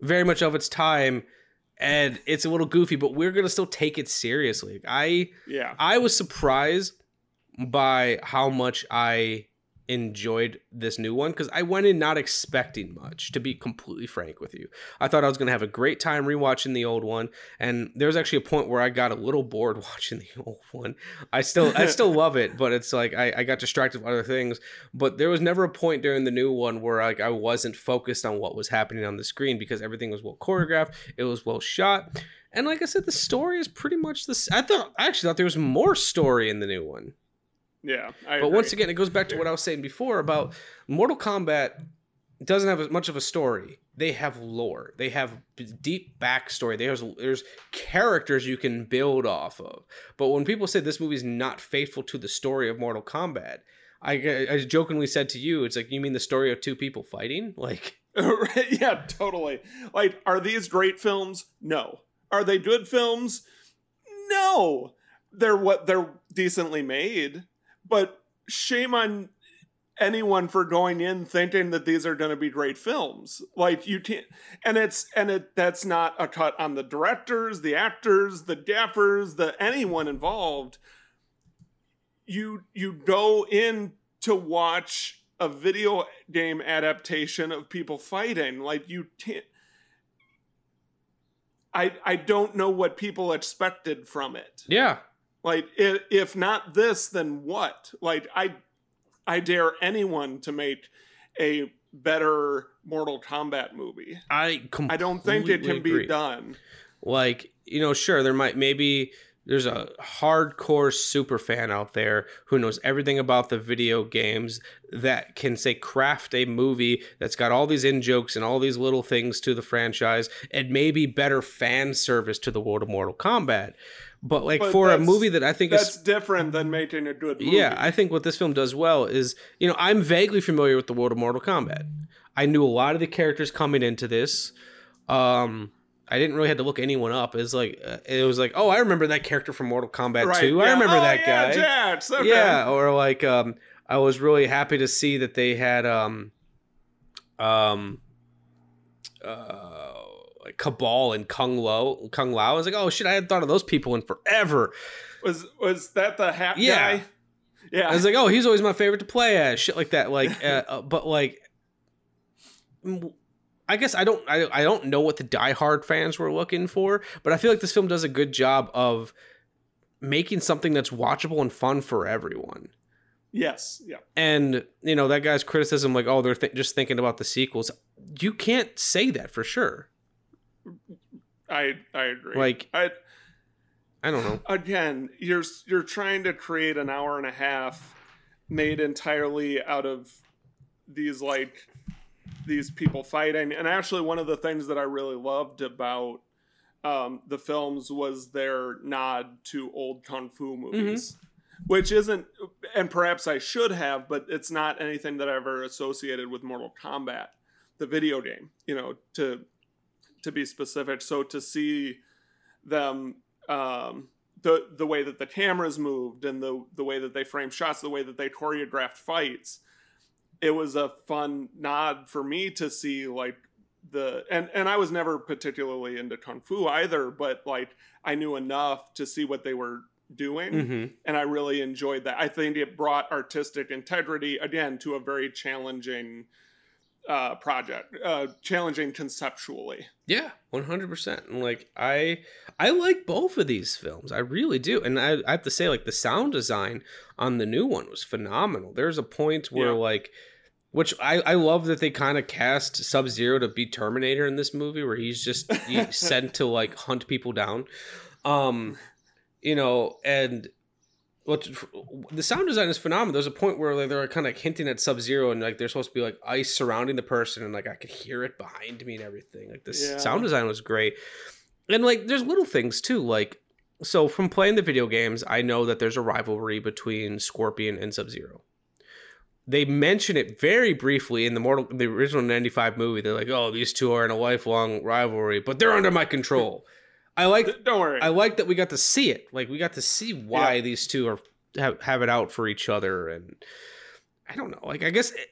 very much of its time, and it's a little goofy, but we're gonna still take it seriously. I Yeah. I was surprised by how much I enjoyed this new one because I went in not expecting much, to be completely frank with you. I thought I was going to have a great time rewatching the old one, and there was actually a point where I got a little bored watching the old one. I still, I still love it, but it's like I, I got distracted with other things. But there was never a point during the new one where like I wasn't focused on what was happening on the screen because everything was well choreographed, it was well shot. And like I said, the story is pretty much the. I thought I actually thought there was more story in the new one. Yeah, I but agree. once again, it goes back to what I was saying before about Mortal Kombat doesn't have as much of a story. They have lore. They have deep backstory. There's there's characters you can build off of. But when people say this movie is not faithful to the story of Mortal Kombat, I, I jokingly said to you, it's like you mean the story of two people fighting, like. yeah, totally. Like, are these great films? No. Are they good films? No. They're what they're decently made but shame on anyone for going in thinking that these are going to be great films. Like you can't and it's and it that's not a cut on the directors the actors the gaffers the anyone involved. You you go in to watch a video game adaptation of people fighting. Like you can't i i don't know what people expected from it. Yeah like, if not this, then what? Like, I, I dare anyone to make a better Mortal Kombat movie. I I don't think it can agree. be done. Like, you know, sure, there might maybe there's a hardcore super fan out there who knows everything about the video games that can say craft a movie that's got all these in jokes and all these little things to the franchise and maybe better fan service to the world of Mortal Kombat. But like but for a movie that I think that's is different than making a good movie. Yeah, I think what this film does well is, you know, I'm vaguely familiar with the world of Mortal Kombat. I knew a lot of the characters coming into this. Um, I didn't really have to look anyone up. It's like uh, it was like, oh, I remember that character from Mortal Kombat right, 2. Yeah. I remember oh, that yeah, guy. Jax. Okay. Yeah, or like um, I was really happy to see that they had um, um, uh Kabal and Kung Lao. Kung Lao. I was like, oh shit, I hadn't thought of those people in forever. Was was that the hat yeah. guy? Yeah. I was like, oh, he's always my favorite to play as. Shit like that. Like, uh, uh, but like, I guess I don't I, I don't know what the diehard fans were looking for, but I feel like this film does a good job of making something that's watchable and fun for everyone. Yes. Yeah. And you know that guy's criticism, like, oh, they're th- just thinking about the sequels. You can't say that for sure. I I agree. Like I I don't know. Again, you're you're trying to create an hour and a half made entirely out of these like these people fighting. And actually one of the things that I really loved about um, the films was their nod to old kung fu movies. Mm-hmm. Which isn't, and perhaps I should have, but it's not anything that I ever associated with Mortal Kombat, the video game. You know, to to be specific. So to see them um, the the way that the cameras moved and the the way that they frame shots, the way that they choreographed fights, it was a fun nod for me to see like the and and I was never particularly into kung fu either, but like I knew enough to see what they were doing mm-hmm. and I really enjoyed that. I think it brought artistic integrity again to a very challenging uh, project, uh, challenging conceptually. Yeah, one hundred percent. And like I, I like both of these films. I really do. And I, I have to say, like the sound design on the new one was phenomenal. There's a point where yeah. like. Which I, I love that they kind of cast Sub Zero to be Terminator in this movie, where he's just he's sent to like hunt people down, um, you know, and well, the sound design is phenomenal. There's a point where like, they're kind of hinting at Sub Zero, and like they're supposed to be like ice surrounding the person, and like I could hear it behind me and everything. Like this yeah. sound design was great, and like there's little things too. Like so from playing the video games, I know that there's a rivalry between Scorpion and Sub Zero. They mention it very briefly in the Mortal, the original '95 movie. They're like, "Oh, these two are in a lifelong rivalry, but they're under my control." I like. Don't worry. I like that we got to see it. Like we got to see why yeah. these two are have, have it out for each other, and I don't know. Like I guess it,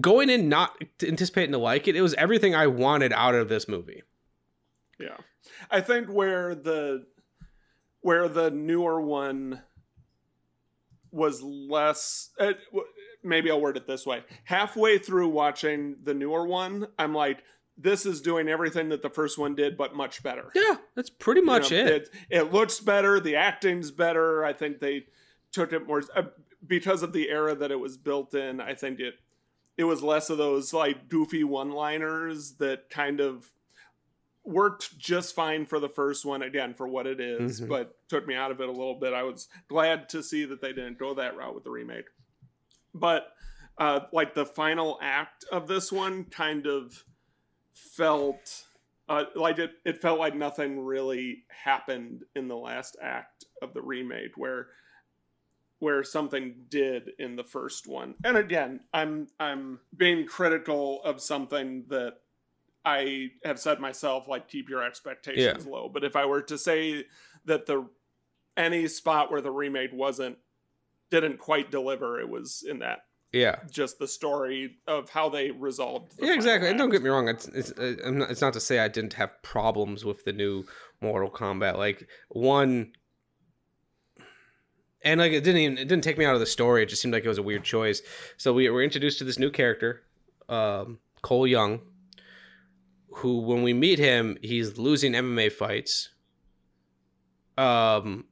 going in not anticipating to like it, it was everything I wanted out of this movie. Yeah, I think where the where the newer one was less. Uh, maybe I'll word it this way. Halfway through watching the newer one, I'm like, this is doing everything that the first one did, but much better. Yeah, that's pretty much You know, it. it. It looks better. The acting's better. I think they took it more uh, because of the era that it was built in. I think it it was less of those like goofy one-liners that kind of worked just fine for the first one again for what it is, Mhm. but took me out of it a little bit. I was glad to see that they didn't go that route with the remake. But uh like the final act of this one kind of felt uh, like it, it felt like nothing really happened in the last act of the remake where where something did in the first one. And again i'm i'm being critical of something that i have said myself like keep your expectations low. But if i were to say that the any spot where the remake wasn't didn't quite deliver it was in that Yeah. just the story of how they resolved the Yeah, exactly. And don't get me wrong. It's it's uh, I'm not, it's not to say I didn't have problems with the new Mortal Kombat. Like one, and like it didn't even it didn't take me out of the story. It just seemed like it was a weird choice. So we were introduced to this new character, um, Cole Young, who when we meet him, he's losing MMA fights. Um,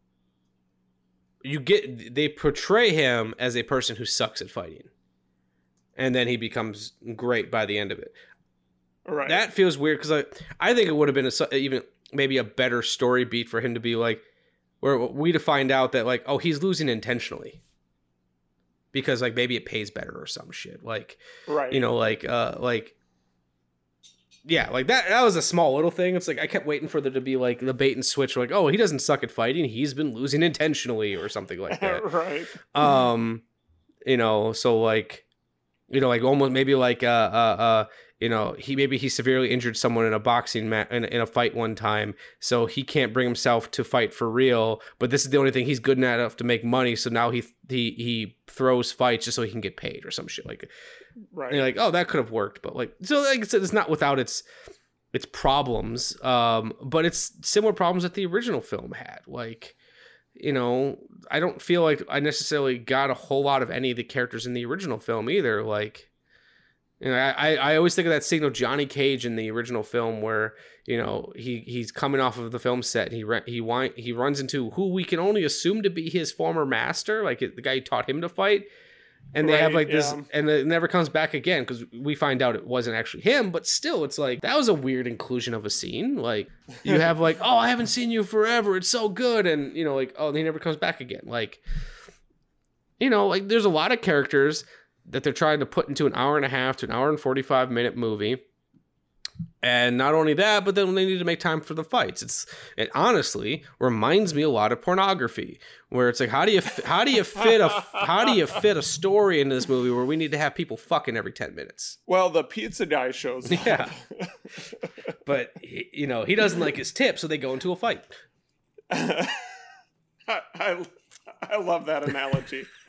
you get they portray him as a person who sucks at fighting and then he becomes great by the end of it. Right. That feels weird because I I think it would have been a, even maybe a better story beat for him to be like, where we to find out that like oh he's losing intentionally because like maybe it pays better or some shit like Right. you know like uh like yeah like that that was a small little thing. It's like i kept waiting for there to be like the bait and switch like oh he doesn't suck at fighting. He's been losing intentionally or something like that. Right. um you know so like you know like almost maybe like uh uh uh you know he maybe he severely injured someone in a boxing match in, in a fight one time so he can't bring himself to fight for real but this is the only thing he's good enough to make money so now he he he throws fights just so he can get paid or some shit like Right. and you're like oh that could have worked but like so like i said it's not without its its problems um but it's similar problems that the original film had. Like you know i don't feel like i necessarily got a whole lot of any of the characters in the original film either. Like you know, I, I always think of that scene of Johnny Cage in the original film where you know he he's coming off of the film set and he he he runs into who we can only assume to be his former master, like the guy who taught him to fight, and they have like this, yeah. and it never comes back again because we find out it wasn't actually him. But still, it's like that was a weird inclusion of a scene. Like you have like, oh, I haven't seen you forever. It's so good, and you know, like, oh, he never comes back again. Like, you know, like there's a lot of characters that they're trying to put into an hour and a half to an hour and 45 minute movie. And not only that, but then they need to make time for the fights. It's it honestly reminds me a lot of pornography, where it's like, how do you how do you fit a how do you fit a story into this movie where we need to have people fucking every ten minutes? Well, the pizza guy shows up. Yeah, but he, you know he doesn't like his tip, so they go into a fight. I, I, I love that analogy.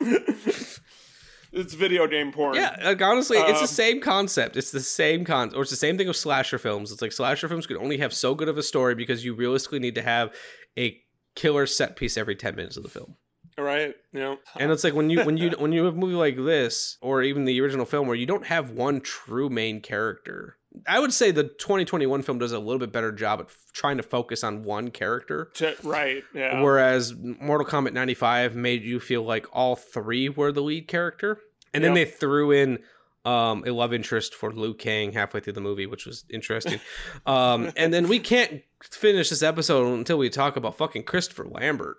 it's video game porn. Yeah, like honestly, it's the Um, same concept. It's the same con, or it's the same thing with slasher films. It's like slasher films could only have so good of a story because you realistically need to have a killer set piece every ten minutes of the film. Right. Yeah. And it's like when you when you when you have a movie like this, or even the original film, where you don't have one true main character. I would say the 2021 film does a little bit better job at f- trying to focus on one character. To- right. Yeah. Whereas Mortal Kombat 95 made you feel like all three were the lead character. And then Yep. they threw in um, a love interest for Liu Kang halfway through the movie, which was interesting. um, and then we can't finish this episode until we talk about fucking Christopher Lambert.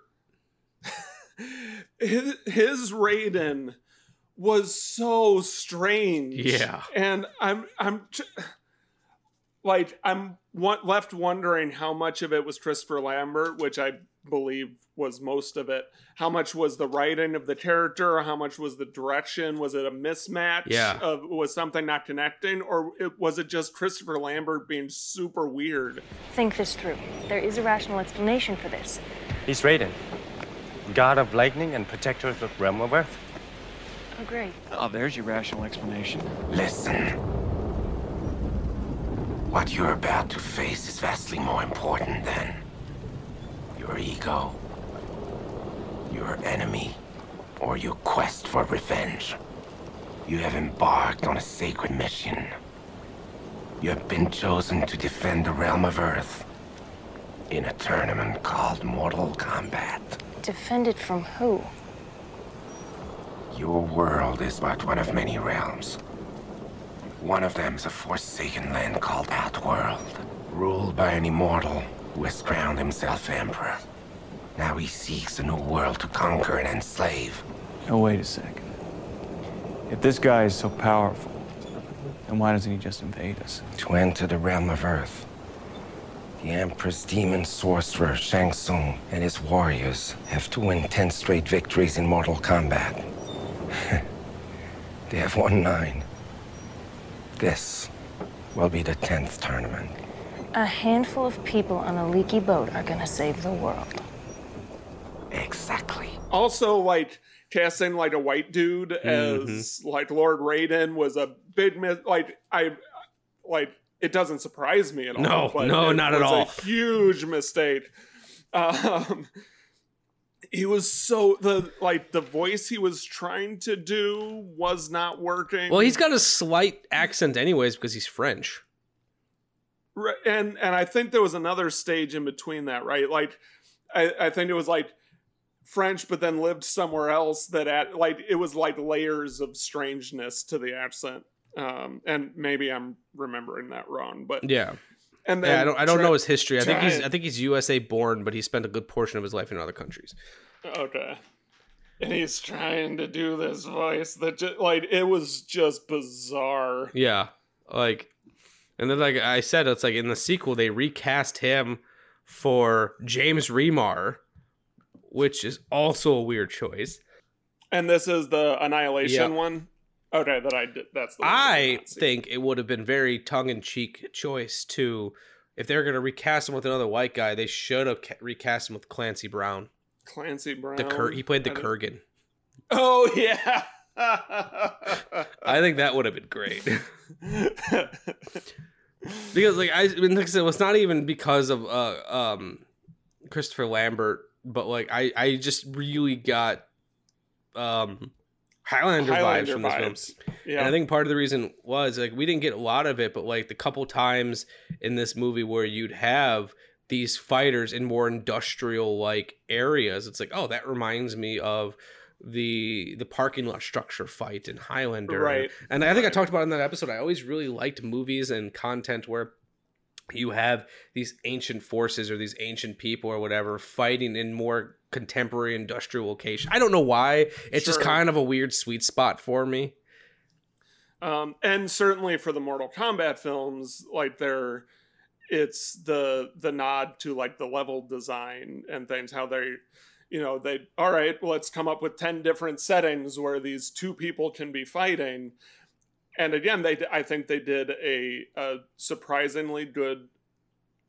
his, his Raiden was so strange. Yeah. and I'm I'm like I'm one, left wondering how much of it was Christopher Lambert, which I believe was most of it. How much was the writing of the character? How much was the direction? Was it a mismatch? Yeah. Of was something not connecting, or it, was it just Christopher Lambert being super weird? Think this through. There is a rational explanation for this. He's Raiden, god of lightning and protector of the realm of Earth. Oh, great. Oh, there's your rational explanation. Listen. What you're about to face is vastly more important than your ego, your enemy, or your quest for revenge. You have embarked on a sacred mission. You have been chosen to defend the realm of Earth in a tournament called Mortal Kombat. Defended from who? Your world is but one of many realms. One of them is a forsaken land called Outworld, ruled by an immortal who has crowned himself emperor. Now he seeks a new world to conquer and enslave. Oh, wait a second. If this guy is so powerful, then why doesn't he just invade us? To enter the realm of Earth, the Emperor's demon sorcerer Shang Tsung and his warriors have to win 10 straight victories in Mortal Kombat. they have won nine. This will be the 10th tournament. A handful of people on a leaky boat are gonna save the world. Exactly. Also, like casting like a white dude Mm-hmm. as like Lord Raiden was a big mis- like I like it doesn't surprise me at all. No, but no, it not at was all. A huge mistake. Um, he was so the like the voice he was trying to do was not working. Well, he's got a slight accent, anyways, because he's French. Right, and and I think there was another stage in between that, right? Like, I, I think it was like French, but then lived somewhere else. That at like it was like layers of strangeness to the accent. Um, and maybe I'm remembering that wrong, but Yeah. And then yeah, I don't. I don't try- know his history. I think he's. I think he's USA born, but he spent a good portion of his life in other countries. Okay. And he's trying to do this voice that just like it was just bizarre. Yeah, like, and then like I said, it's like in the sequel they recast him for James Remar, which is also a weird choice. And this is the Annihilation Yeah. one. Okay, that I did. That's the one I think it would have been very tongue in cheek choice to, if they're gonna recast him with another white guy, they should have recast him with Clancy Brown. Clancy Brown. The Kur- he played the Kurgan. Oh yeah. I think that would have been great. because like I, I mean, like I said, it's not even because of uh um Christopher Lambert, but like I I just really got um Highlander, Highlander vibes from this film. Yeah. And I think part of the reason was like we didn't get a lot of it, but like the couple times in this movie where you'd have these fighters in more industrial like areas, it's like, oh, that reminds me of the the parking lot structure fight in Highlander. Right. And I think I talked about in that episode. I always really liked movies and content where you have these ancient forces or these ancient people or whatever fighting in more contemporary industrial location. I don't know why. It's just kind of a weird sweet spot for me. um, and certainly for the Mortal Kombat films, like they're it's the the nod to like the level design and things how they you know they all right let's come up with 10 different settings where these two people can be fighting and again they i think they did a, a surprisingly good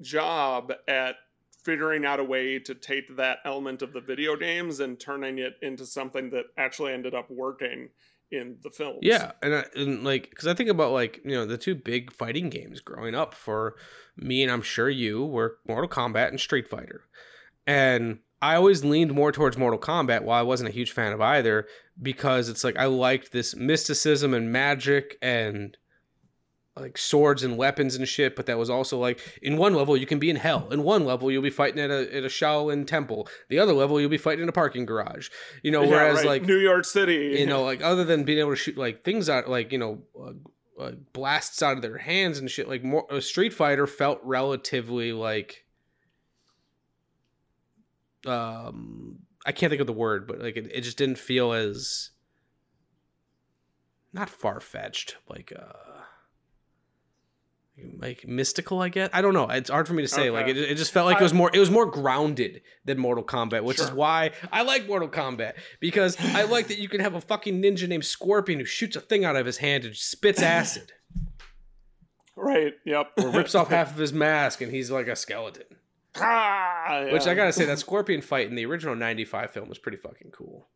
job at figuring out a way to take that element of the video games and turning it into something that actually ended up working in the films. Yeah, and, I, and like because I think about like you know the two big fighting games growing up for me and I'm sure you were Mortal Kombat and Street Fighter, and I always leaned more towards Mortal Kombat while I wasn't a huge fan of either because it's like I liked this mysticism and magic and like swords and weapons and shit, but that was also like in one level you can be in hell. In one level you'll be fighting at a at a Shaolin temple. The other level you'll be fighting in a parking garage. You know, Yeah, whereas right. like New York City, you know, like other than being able to shoot like things out, like you know, uh, uh, blasts out of their hands and shit. Like more, a Street Fighter felt relatively like, um, I can't think of the word, but like it, it just didn't feel as not far fetched, like uh. Like mystical, I guess. I don't know. It's hard for me to say. Like it, it just felt like it was more. It was more grounded than Mortal Kombat, which is why I like Mortal Kombat because I like that you can have a fucking ninja named Scorpion who shoots a thing out of his hand and spits acid, right yep or rips off half of his mask and he's like a skeleton. Ah, Which I gotta say, that Scorpion fight in the original '95 film was pretty fucking cool.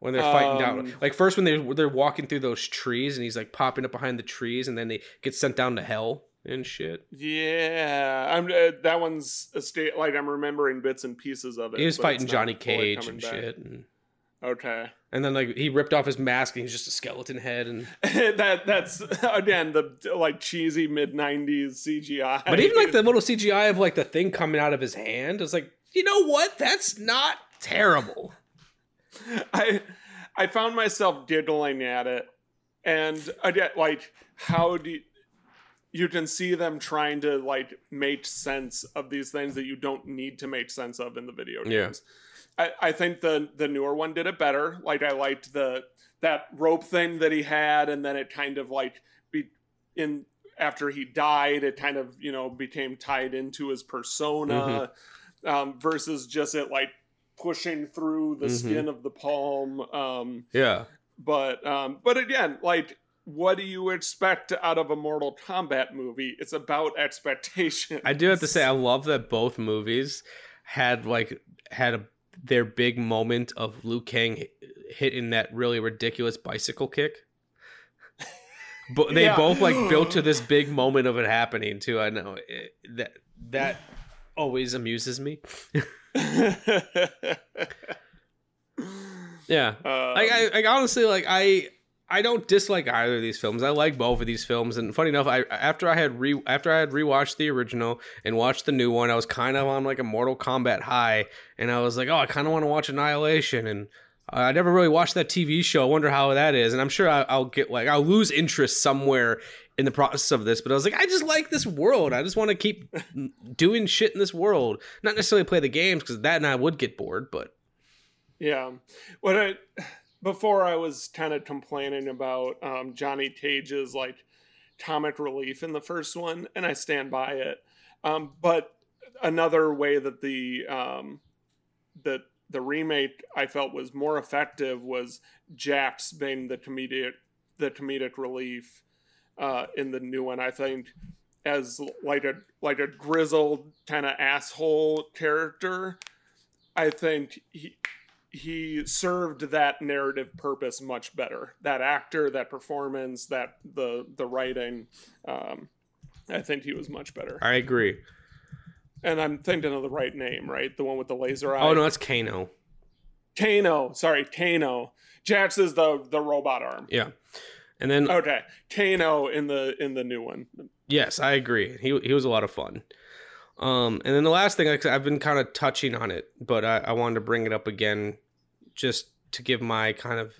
When they're fighting down, Um, like first when they they're walking through those trees and he's like popping up behind the trees, and then they get sent down to hell and shit. Yeah, I'm uh, that one's a state like I'm remembering bits and pieces of it. He was fighting Johnny Cage and back. shit. And Okay. And then like he ripped off his mask and he's just a skeleton head and that that's again the like cheesy mid '90s CGI. But even like the little CGI of like the thing coming out of his hand, it's like, you know what? That's not terrible. I I found myself giggling at it, and again, like how do you, you can see them trying to like make sense of these things that you don't need to make sense of in the video Yeah. I, I think the the newer one did it better. Like I liked the that rope thing that he had, and then it kind of like be in after he died, it kind of you know became tied into his persona, um, versus just it like pushing through the Mhm. skin of the palm. Um, Yeah. but um, but again, like. What do you expect out of a Mortal Kombat movie? It's about expectation. I do have to say I love that both movies had like had a, their big moment of Liu Kang hitting that really ridiculous bicycle kick. But they Yeah. both like built to this big moment of it happening too. I know it, that that always amuses me. yeah, um, like I like honestly like I I don't dislike either of these films. I like both of these films, and funny enough, I after I had re after I had rewatched the original and watched the new one, I was kind of on like a Mortal Kombat high, and I was like, oh, I kind of want to watch Annihilation, and I never really watched that TV show. I wonder how that is, and I'm sure I, I'll get like I'll lose interest somewhere in the process of this. But I was like, I just like this world. I just want to keep doing shit in this world, not necessarily play the games because that and I would get bored, but. Yeah. What I before I was kind of complaining about um, Johnny Cage's like comic relief in the first one, and I stand by it. Um, but another way that the um, that the remake I felt was more effective was Jax being the comedic the comedic relief uh, in the new one. I think as like a like a grizzled kind of asshole character. I think he he served that narrative purpose much better. That actor, that performance, that the the writing. Um, I think he was much better. I agree. And I'm thinking of the right name, right? The one with the laser eye. Oh no, that's Kano. Kano. Sorry, Kano. Jax is the the robot arm. Yeah, and then Okay, Kano in the in the new one. Yes, I agree. He he was a lot of fun. Um, and then the last thing, I've been kind of touching on it, but I, I wanted to bring it up again, just to give my kind of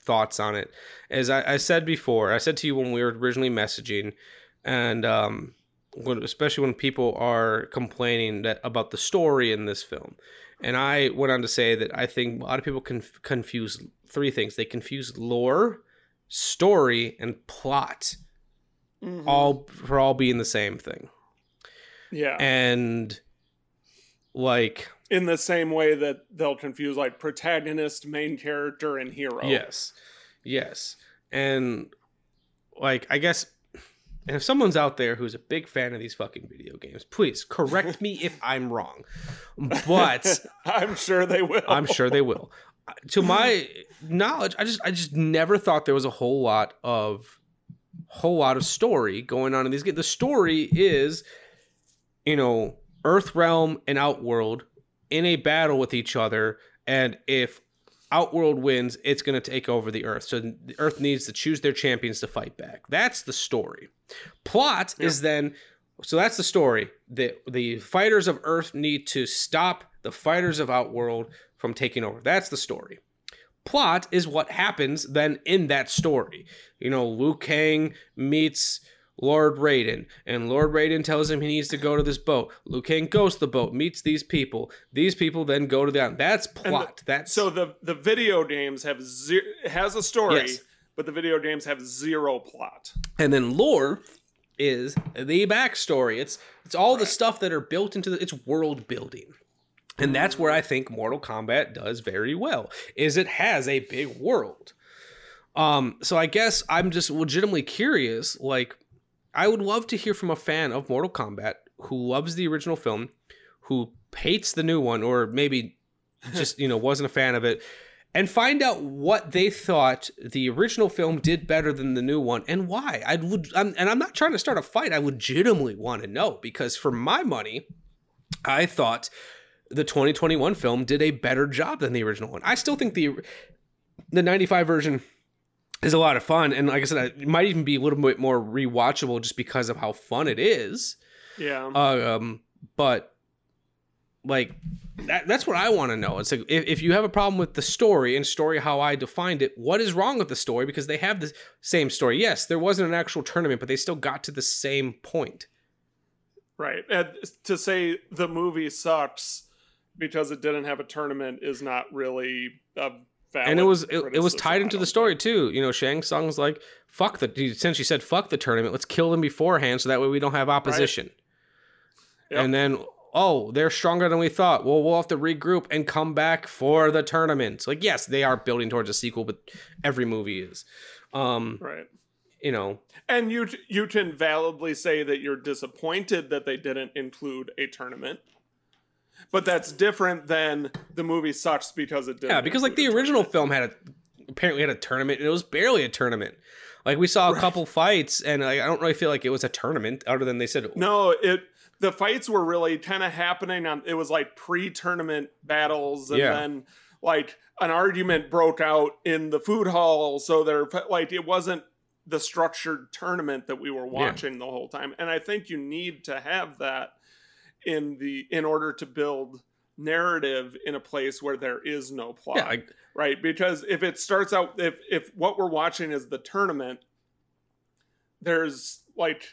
thoughts on it. As I, I said before, I said to you when we were originally messaging, and um, when, especially when people are complaining that about the story in this film, and I went on to say that I think a lot of people conf- confuse three things. They confuse lore, story, and plot, Mhm. all for all being the same thing. Yeah. And like in the same way that they'll confuse like protagonist, main character, and hero. Yes. Yes. And like I guess and if someone's out there who's a big fan of these fucking video games, please correct me if I'm wrong. But I'm sure they will. I'm sure they will. To my knowledge, I just I just never thought there was a whole lot of whole lot of story going on in these games. The story is, you know, Earth Realm and Outworld in a battle with each other, and if Outworld wins, it's going to take over the Earth. So the Earth needs to choose their champions to fight back. That's the story. Plot is then so that's the story. The the fighters of Earth need to stop the fighters of Outworld from taking over. That's the story. Plot is what happens then in that story. You know, Liu Kang meets Lord Raiden, and Lord Raiden tells him he needs to go to this boat. Liu Kang goes to the boat, meets these people. These people then go to the island. That's plot. the- That's so the the video games have zero has a story, Yes. but the video games have zero plot. and then lore is the backstory. It's it's all the stuff that are built into the, it's world building. And that's where I think Mortal Kombat does very well. Is it has a big world. Um so I guess I'm just legitimately curious like I would love to hear from a fan of Mortal Kombat who loves the original film, who hates the new one or maybe just, you know, wasn't a fan of it and find out what they thought the original film did better than the new one and why. I would, I'm, and I'm not trying to start a fight. I legitimately want to know because for my money, I thought the 2021 film did a better job than the original one. I still think the the 95 version is a lot of fun, and like I said, it might even be a little bit more rewatchable just because of how fun it is. Yeah. Um, but like that, that's what I want to know. It's like if, if you have a problem with the story and story how I defined it, what is wrong with the story? Because they have the same story. Yes, there wasn't an actual tournament, but they still got to the same point. Right. And to say the movie sucks because it didn't have a tournament is not really a and it was it, it was tied into the story too. You know, Shang Tsung's like, "Fuck the." He essentially said, "Fuck the tournament. Let's kill them beforehand, so that way we don't have opposition." Yep. And then, oh, they're stronger than we thought. Well, we'll have to regroup and come back for the tournament. Like, yes, they are building towards a sequel, but every movie is. Um, Right. You know, And you you can validly say that you're disappointed that they didn't include a tournament. But that's different than the movie sucks because it didn't. yeah, because like the original film had a apparently had a tournament, and it was barely a tournament. Like we saw a couple fights, and like, I don't really feel like it was a tournament, other than they said No, it the fights were really kind of happening on it was like pre-tournament battles and Yeah. then like an argument broke out in the food hall so there like it wasn't the structured tournament that we were watching the whole time and I think you need to have that in the in order to build narrative in a place where there is no plot Yeah, I- right because if it starts out if if what we're watching is the tournament there's like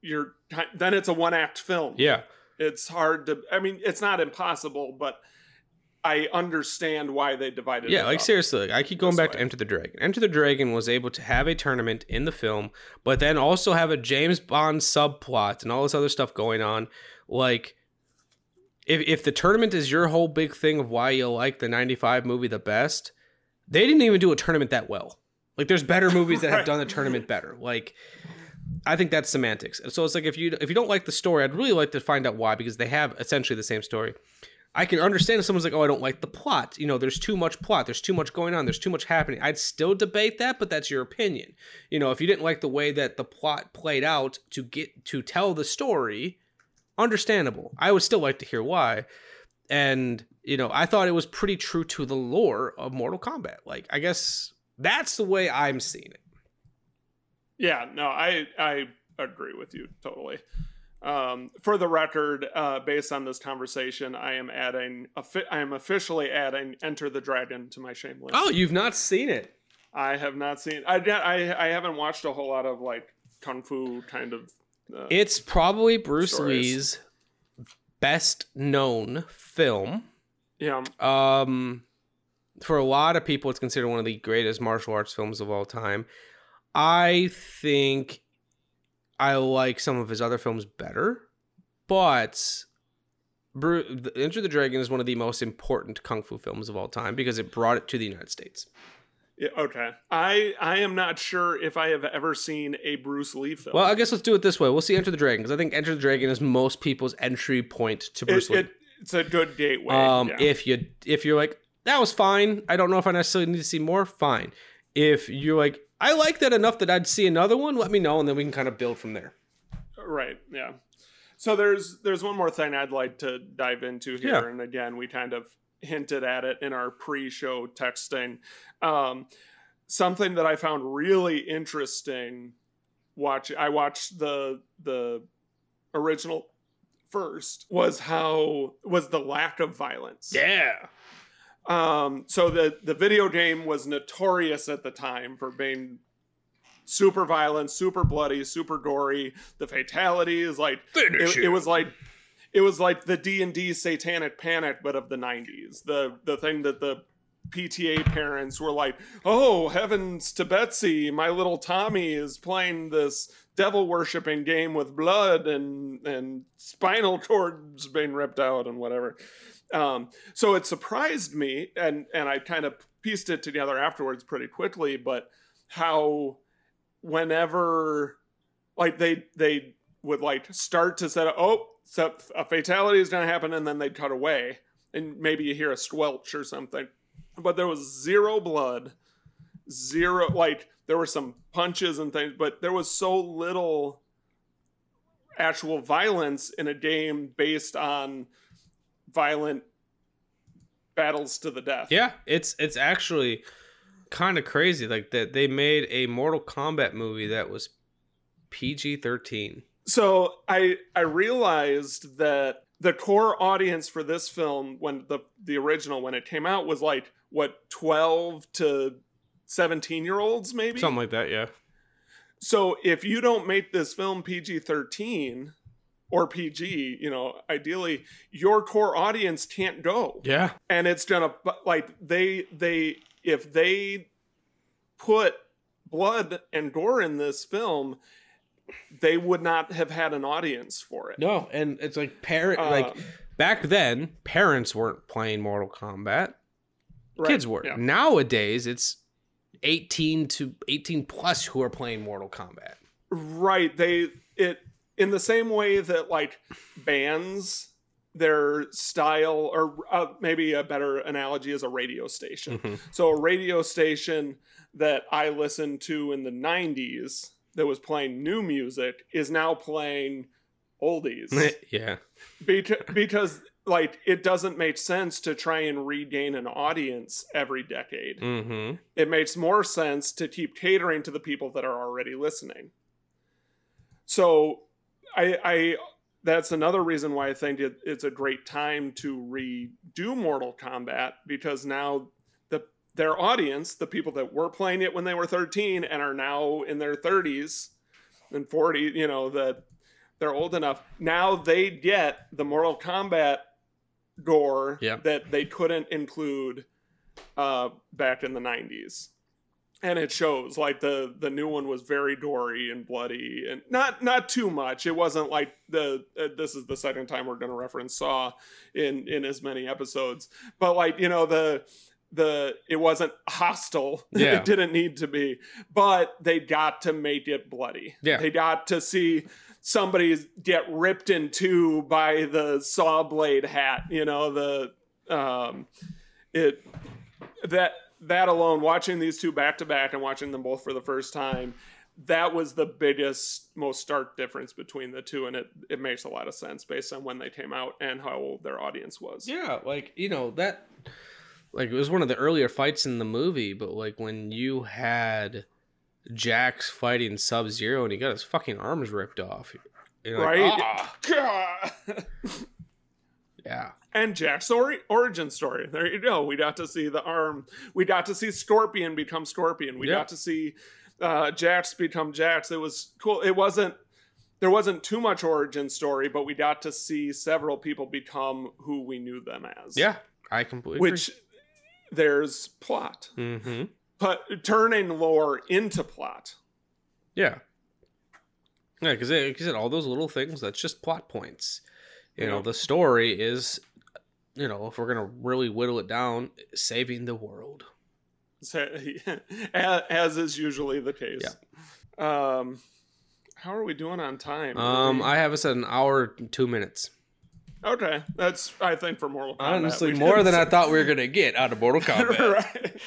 you're then it's a one act film Yeah. it's hard to i mean it's not impossible but i understand why they divided Yeah, like seriously, I keep going back to Enter the Dragon. Enter the Dragon was able to have a tournament in the film, but then also have a James Bond subplot and all this other stuff going on. Like, if if the tournament is your whole big thing of why you like the '95 movie the best, they didn't even do a tournament that well. Like, there's better movies that have done the tournament better. Like, I think that's semantics. So it's like if you if you don't like the story, I'd really like to find out why because they have essentially the same story. I can understand if someone's like, "Oh, I don't like the plot." You know, there's too much plot. There's too much going on. There's too much happening. I'd still debate that, but that's your opinion. You know, if you didn't like the way that the plot played out to get to tell the story, understandable. I would still like to hear why. And you know, I thought it was pretty true to the lore of Mortal Kombat. Like, I guess that's the way I'm seeing it. yeah no i i agree with you totally um, for the record uh, based on this conversation i am adding i am officially adding enter the dragon to my shameless Oh, you've not seen it? i have not seen i I, I haven't watched a whole lot of like kung fu kind of uh, It's probably Bruce. Lee's best known film. yeah Um, for a lot of people, it's considered one of the greatest martial arts films of all time. I think I like some of his other films better, but Bru- the- Enter the Dragon is one of the most important kung fu films of all time because it brought it to the United States. Yeah, okay. I I am not sure if I have ever seen a Bruce Lee film. Well, I guess let's do it this way. We'll see Enter the Dragon because I think Enter the Dragon is most people's entry point to Bruce it, Lee. it, it's a good gateway. Um, yeah. if you if you're like that was fine, I don't know if I necessarily need to see more. Fine. If you're like I like that enough that I'd see another one, let me know, and then we can kind of build from there. right, yeah. So there's there's one more thing I'd like to dive into here, Yeah. and again we kind of hinted at it in our pre-show texting. Um, something that I found really interesting. Watch, I watched the the original first was how was the lack of violence. Yeah. Um, so the the video game was notorious at the time for being super violent, super bloody, super gory. The fatalities, like it, it was like it was like the D and D Satanic Panic, but of the '90s. The the thing that the PTA parents were like, "Oh heavens to Betsy, my little Tommy is playing this devil worshipping game with blood and and spinal cords being ripped out and whatever." Um, so it surprised me, and and I kind of pieced it together afterwards pretty quickly. But how, whenever, like they they would like start to set up, oh, so a fatality is going to happen, and then they'd cut away, and maybe you hear a squelch or something, but there was zero blood, zero like there were some punches and things, but there was so little actual violence in a game based on violent battles to the death. Yeah, it's it's actually kind of crazy. Like that they made a Mortal Kombat movie that was PG thirteen. So I I realized that the core audience for this film when the the original when it came out was like what 12 to 17 year olds maybe Something like that, yeah. so if you don't make this film PG-13 or PG, you know, ideally your core audience can't go. Yeah. And it's gonna like they they if they put blood and gore in this film, they would not have had an audience for it. No, and it's like parent Uh, like back then, parents weren't playing Mortal Kombat. Right, Kids were. yeah. Nowadays, it's 18 to 18 plus who are playing Mortal Kombat. Right. They it in the same way that like bands their style or uh, maybe a better analogy is a radio station. Mhm. So a radio station that I listened to in the 90s that was playing new music is now playing oldies. yeah. because, because like it doesn't make sense to try and regain an audience every decade. Mm-hmm. It makes more sense to keep catering to the people that are already listening. So I I that's another reason why I think it, it's a great time to redo Mortal Kombat because now their audience, the people that were playing it when they were 13 and are now in their 30s and 40, you know, that they're old enough. Now they get the Mortal Kombat gore Yep. that they couldn't include uh, back in the 90s. And it shows like the the new one was very gory and bloody and not not too much. It wasn't like the uh, this is the second time we're going to reference Saw in in as many episodes. But like, you know, the the it wasn't Hostel. Yeah. it didn't need to be. But they got to make it bloody. Yeah. They got to see somebody get ripped in two by the saw blade hat, you know, the um it that that alone watching these two back to back and watching them both for the first time that was the biggest most stark difference between the two and it it makes a lot of sense based on when they came out and how old their audience was Yeah, like you know that, like it was one of the earlier fights in the movie. But like when you had Jax fighting Sub Zero and he got his fucking arms ripped off, you're like, right "Ah." Yeah. and Jax ori- origin story. There you go. We got to see the arm. We got to see Scorpion become Scorpion. We Yeah. got to see uh, Jax become Jax. It was cool. It wasn't. There wasn't too much origin story, but we got to see several people become who we knew them as. Yeah, I completely. Which there's plot, Mm-hmm. but turning lore into plot. Yeah. Yeah, because like said, all those little things, that's just plot points. You know, the story is, you know, if we're going to really whittle it down, saving the world. So, as, as is usually the case. Um, how are we doing on time? Um, We- I have us at an hour and two minutes. Okay, that's I think for Mortal Kombat. Honestly, more than I thought we were going to get out of Mortal Kombat. right.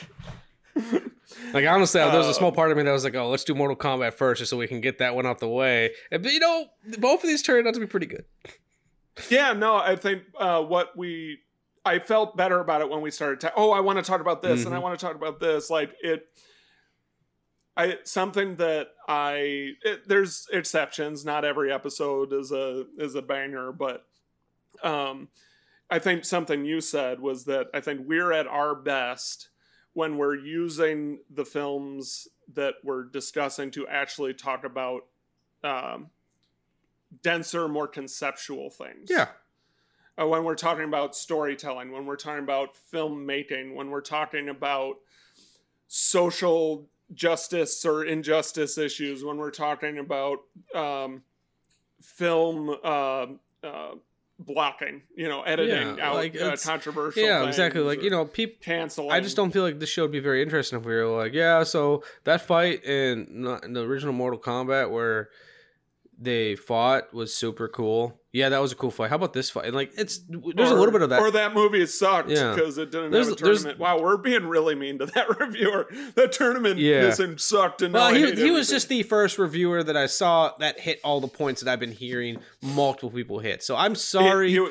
Like, honestly, there was a small part of me that was like, oh, let's do Mortal Kombat first just so we can get that one out the way. And, But, you know, both of these turned out to be pretty good. Yeah, no, I think uh, what we I felt better about it when we started. Ta- oh, I want to talk about this, and I Mhm. want to talk about this. Like it, I something that I it, there's exceptions. Not every episode is a is a banger, but um, I think something you said was that I think we're at our best when we're using the films that we're discussing to actually talk about um, denser, more conceptual things. Yeah. Uh, when we're talking about storytelling, when we're talking about filmmaking, when we're talking about social justice or injustice issues, when we're talking about um, film uh, uh, blocking, you know, editing Yeah, out like, uh, controversial. Yeah, exactly. Like, you know, people. canceling. I just don't feel like this show would be very interesting if we were like, yeah, so that fight in, in the original Mortal Kombat where they fought was super cool. Yeah, that was a cool fight. How about this fight? And like, it's there's a little bit of that. Or that movie sucked Yeah. because it didn't There's- have a tournament. Wow, we're being really mean to that reviewer. The tournament Yeah. missing sucked, and Well, he, he was just the first reviewer that I saw that hit all the points that I've been hearing multiple people hit. So I'm sorry. He- he-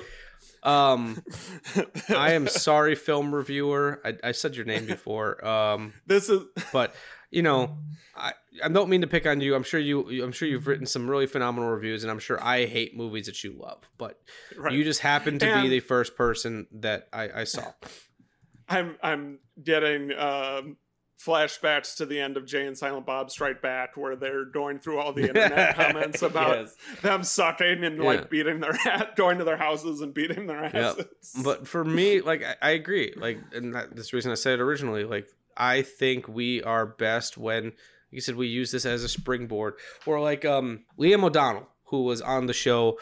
Um, I am sorry, film reviewer. I, I said your name before. Um, this is, but you know, I, I don't mean to pick on you. I'm sure you. I'm sure you've written some really phenomenal reviews, and I'm sure I hate movies that you love. But Right. you just happen to be the first person that I, I saw. I'm I'm getting um, flashbacks to the end of Jay and Silent Bob Strike Back, where they're going through all the internet comments about Yes. them sucking and Yeah. like beating their ass, going to their houses and beating their asses. Yep. But for me, like I, I agree. Like, and that, that's the reason I said it originally. Like, I think we are best when, like you said, we use this as a springboard. Or like um Liam O'Donnell, who was on the show,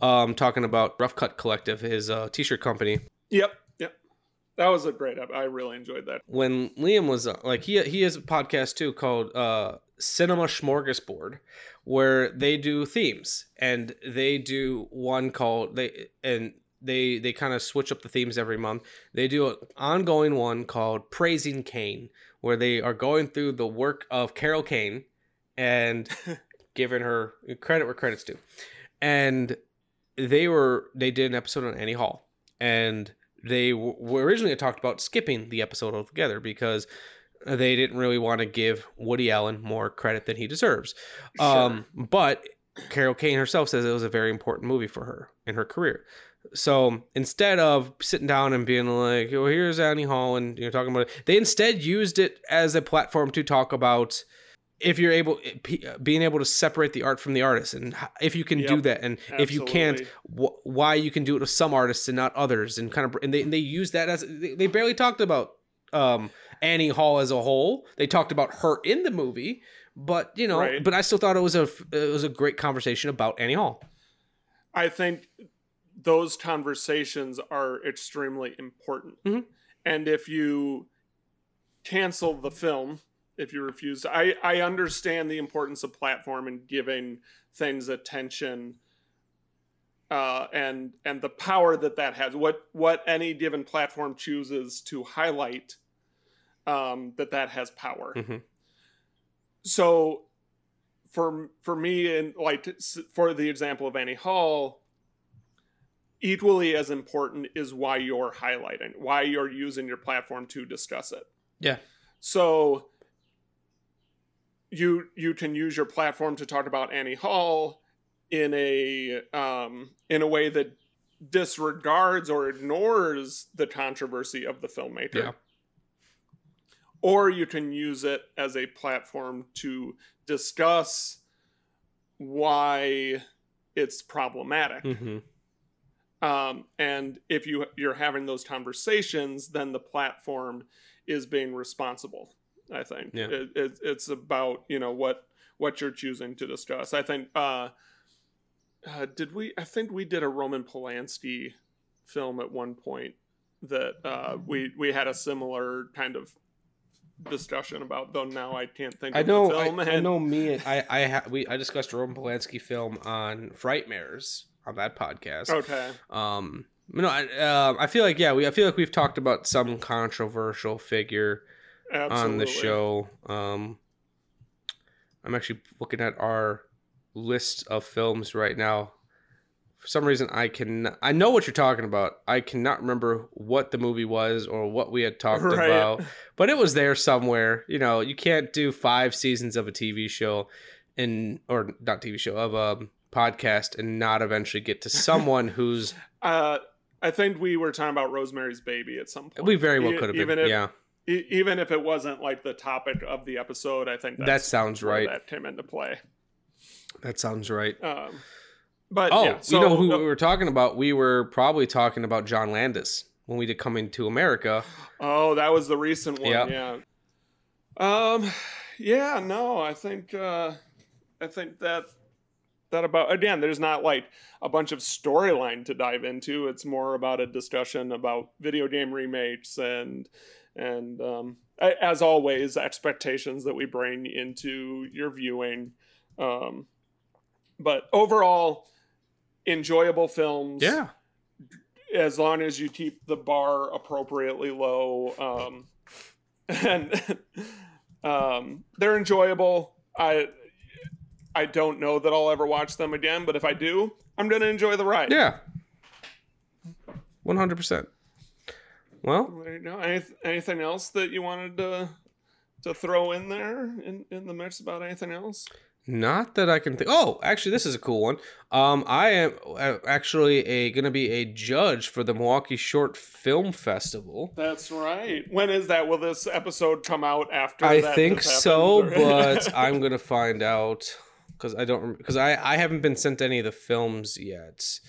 um talking about Rough Cut Collective, his uh, t-shirt company. Yep, yep. That was a great. ep- I really enjoyed that. When Liam was uh, like he he has a podcast too called uh Cinema Smorgasbord, where they do themes and they do one called they and they they kind of switch up the themes every month. They do an ongoing one called Praising Kane, where they are going through the work of Carol Kane and giving her credit where credit's due. And they were they did an episode on Annie Hall, and they were originally talked about skipping the episode altogether because they didn't really want to give Woody Allen more credit than he deserves. Um, but Carol Kane herself says it was a very important movie for her in her career. So instead of sitting down and being like, "Oh, here's Annie Hall," and you know talking about it, they instead used it as a platform to talk about if you're able p- being able to separate the art from the artist and if you can do that and if you can't wh- why you can do it with some artists and not others and kind of and they, and they use that as they, they barely talked about um Annie Hall as a whole. They talked about her in the movie but you know Right. but I still thought it was a it was a great conversation about Annie Hall. I think those conversations are extremely important. Mhm. And if you cancel the film, if you refuse, I, I understand the importance of platform and giving things attention uh, and and the power that that has. What what any given platform chooses to highlight, um, that that has power. Mhm. So for for me and like for the example of Annie Hall, equally as important is why you're highlighting, why you're using your platform to discuss it. yeah So you you can use your platform to talk about Annie Hall in a um, in a way that disregards or ignores the controversy of the filmmaker. Yeah. Or you can use it as a platform to discuss why it's problematic. hmm Um, and if you you're having those conversations, then the platform is being responsible. I think Yeah. it, it, it's about you know what what you're choosing to discuss. I think uh, uh, did we? I think we did a Roman Polanski film at one point that uh, we we had a similar kind of discussion about. Though now I can't think. I of know the film. I, I know me I I ha- we I discussed a Roman Polanski film on Frightmares on that podcast Okay. Um, no, I, uh, I feel like yeah, we I feel like we've talked about some controversial figure on the show. Um, I'm actually looking at our list of films right now. For some reason, I can I know what you're talking about. I cannot remember what the movie was or what we had talked Right. about, but it was there somewhere. You know, you can't do five seasons of a TV show and or not TV show of a podcast and not eventually get to someone who's Uh, I think we were talking about Rosemary's Baby at some point. We very well could have been, If, yeah. e- even if it wasn't like the topic of the episode, I think That sounds where right. That came into play. that sounds right. Um, but oh, yeah, so you know who we were talking about? We were probably talking about John Landis when we did Coming to America. Oh, that was the recent one. Yep. Yeah. Um. Yeah. No, I think. Uh, I think that that about again. There's not like a bunch of storyline to dive into. It's more about a discussion about video game remakes and and um, as always, expectations that we bring into your viewing. Um, but overall, enjoyable films Yeah. as long as you keep the bar appropriately low um and um they're enjoyable i i don't know that i'll ever watch them again but if i do i'm gonna enjoy the ride Yeah. one hundred percent. Well, There you go. Anyth- anything else that you wanted to to throw in there in, in the mix about anything else? Not that I can think. Oh, actually, this is a cool one. Um, I am uh, actually a gonna be a judge for the Milwaukee Short Film Festival. That's right. When is that? Will this episode come out after? I think so, but I'm gonna find out because I don't because I I haven't been sent any of the films yet.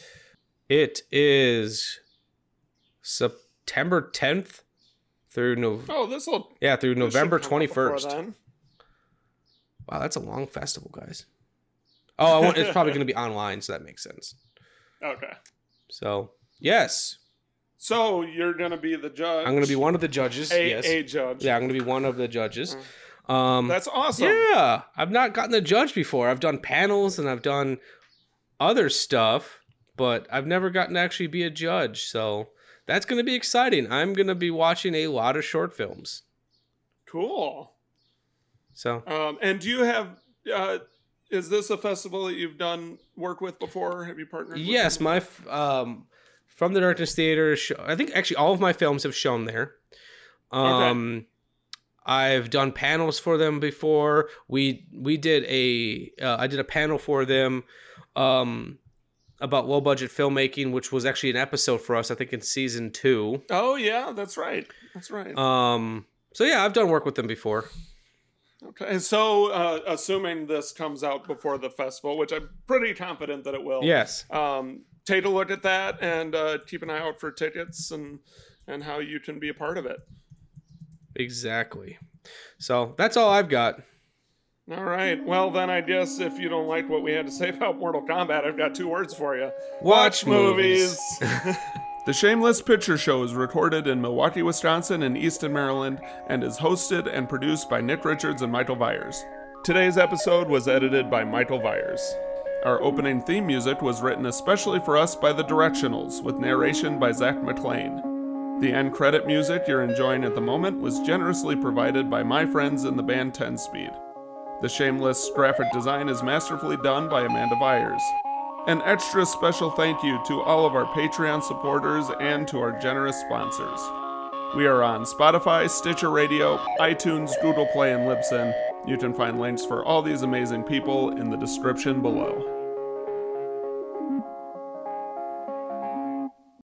It is September 10th through no oh, this will. yeah through November 21st. Wow, that's a long festival, guys. Oh, I want, it's probably going to be online, so that makes sense. Okay. So yes, So you're gonna be the judge. I'm going to be one of the judges. A, yes, a judge. yeah, I'm going to be one of the judges. Mm. Um, That's awesome. Yeah, I've not gotten to judge before. I've done panels and I've done other stuff, but I've never gotten to actually be a judge. So that's going to be exciting. I'm going to be watching a lot of short films. Cool. So Um, and do you have? Uh, is this a festival that you've done work with before? Have you partnered? with yes, my f- um, from the Darkness Theater. Show, I think actually all of my films have shown there. Um, I've done panels for them before. We we did a uh, I did a panel for them um, about low budget filmmaking, which was actually an episode for us. I think in season two. Oh yeah, that's right. That's right. Um, so yeah, I've done work with them before. Okay, and so uh, assuming this comes out before the festival, which I'm pretty confident that it will. Yes. Um, take a look at that and uh, keep an eye out for tickets and and how you can be a part of it. Exactly. So that's all I've got. All right. Well, then I guess if you don't like what we had to say about Mortal Kombat, I've got two words for you. Watch movies. the Shameless Picture Show is recorded in Milwaukee, Wisconsin and Easton, Maryland, and is hosted and produced by Nick Richards and Michael Viers. Today's episode was edited by Michael Viers. Our opening theme music was written especially for us by The Directionals, with narration by Zach McLean. The end credit music you're enjoying at the moment was generously provided by my friends in the band 10 Speed. The Shameless graphic design is masterfully done by Amanda Vyers. An extra special thank you to all of our Patreon supporters and to our generous sponsors. We are on Spotify, Stitcher Radio, iTunes, Google Play, and Libsyn. You can find links for all these amazing people in the description below.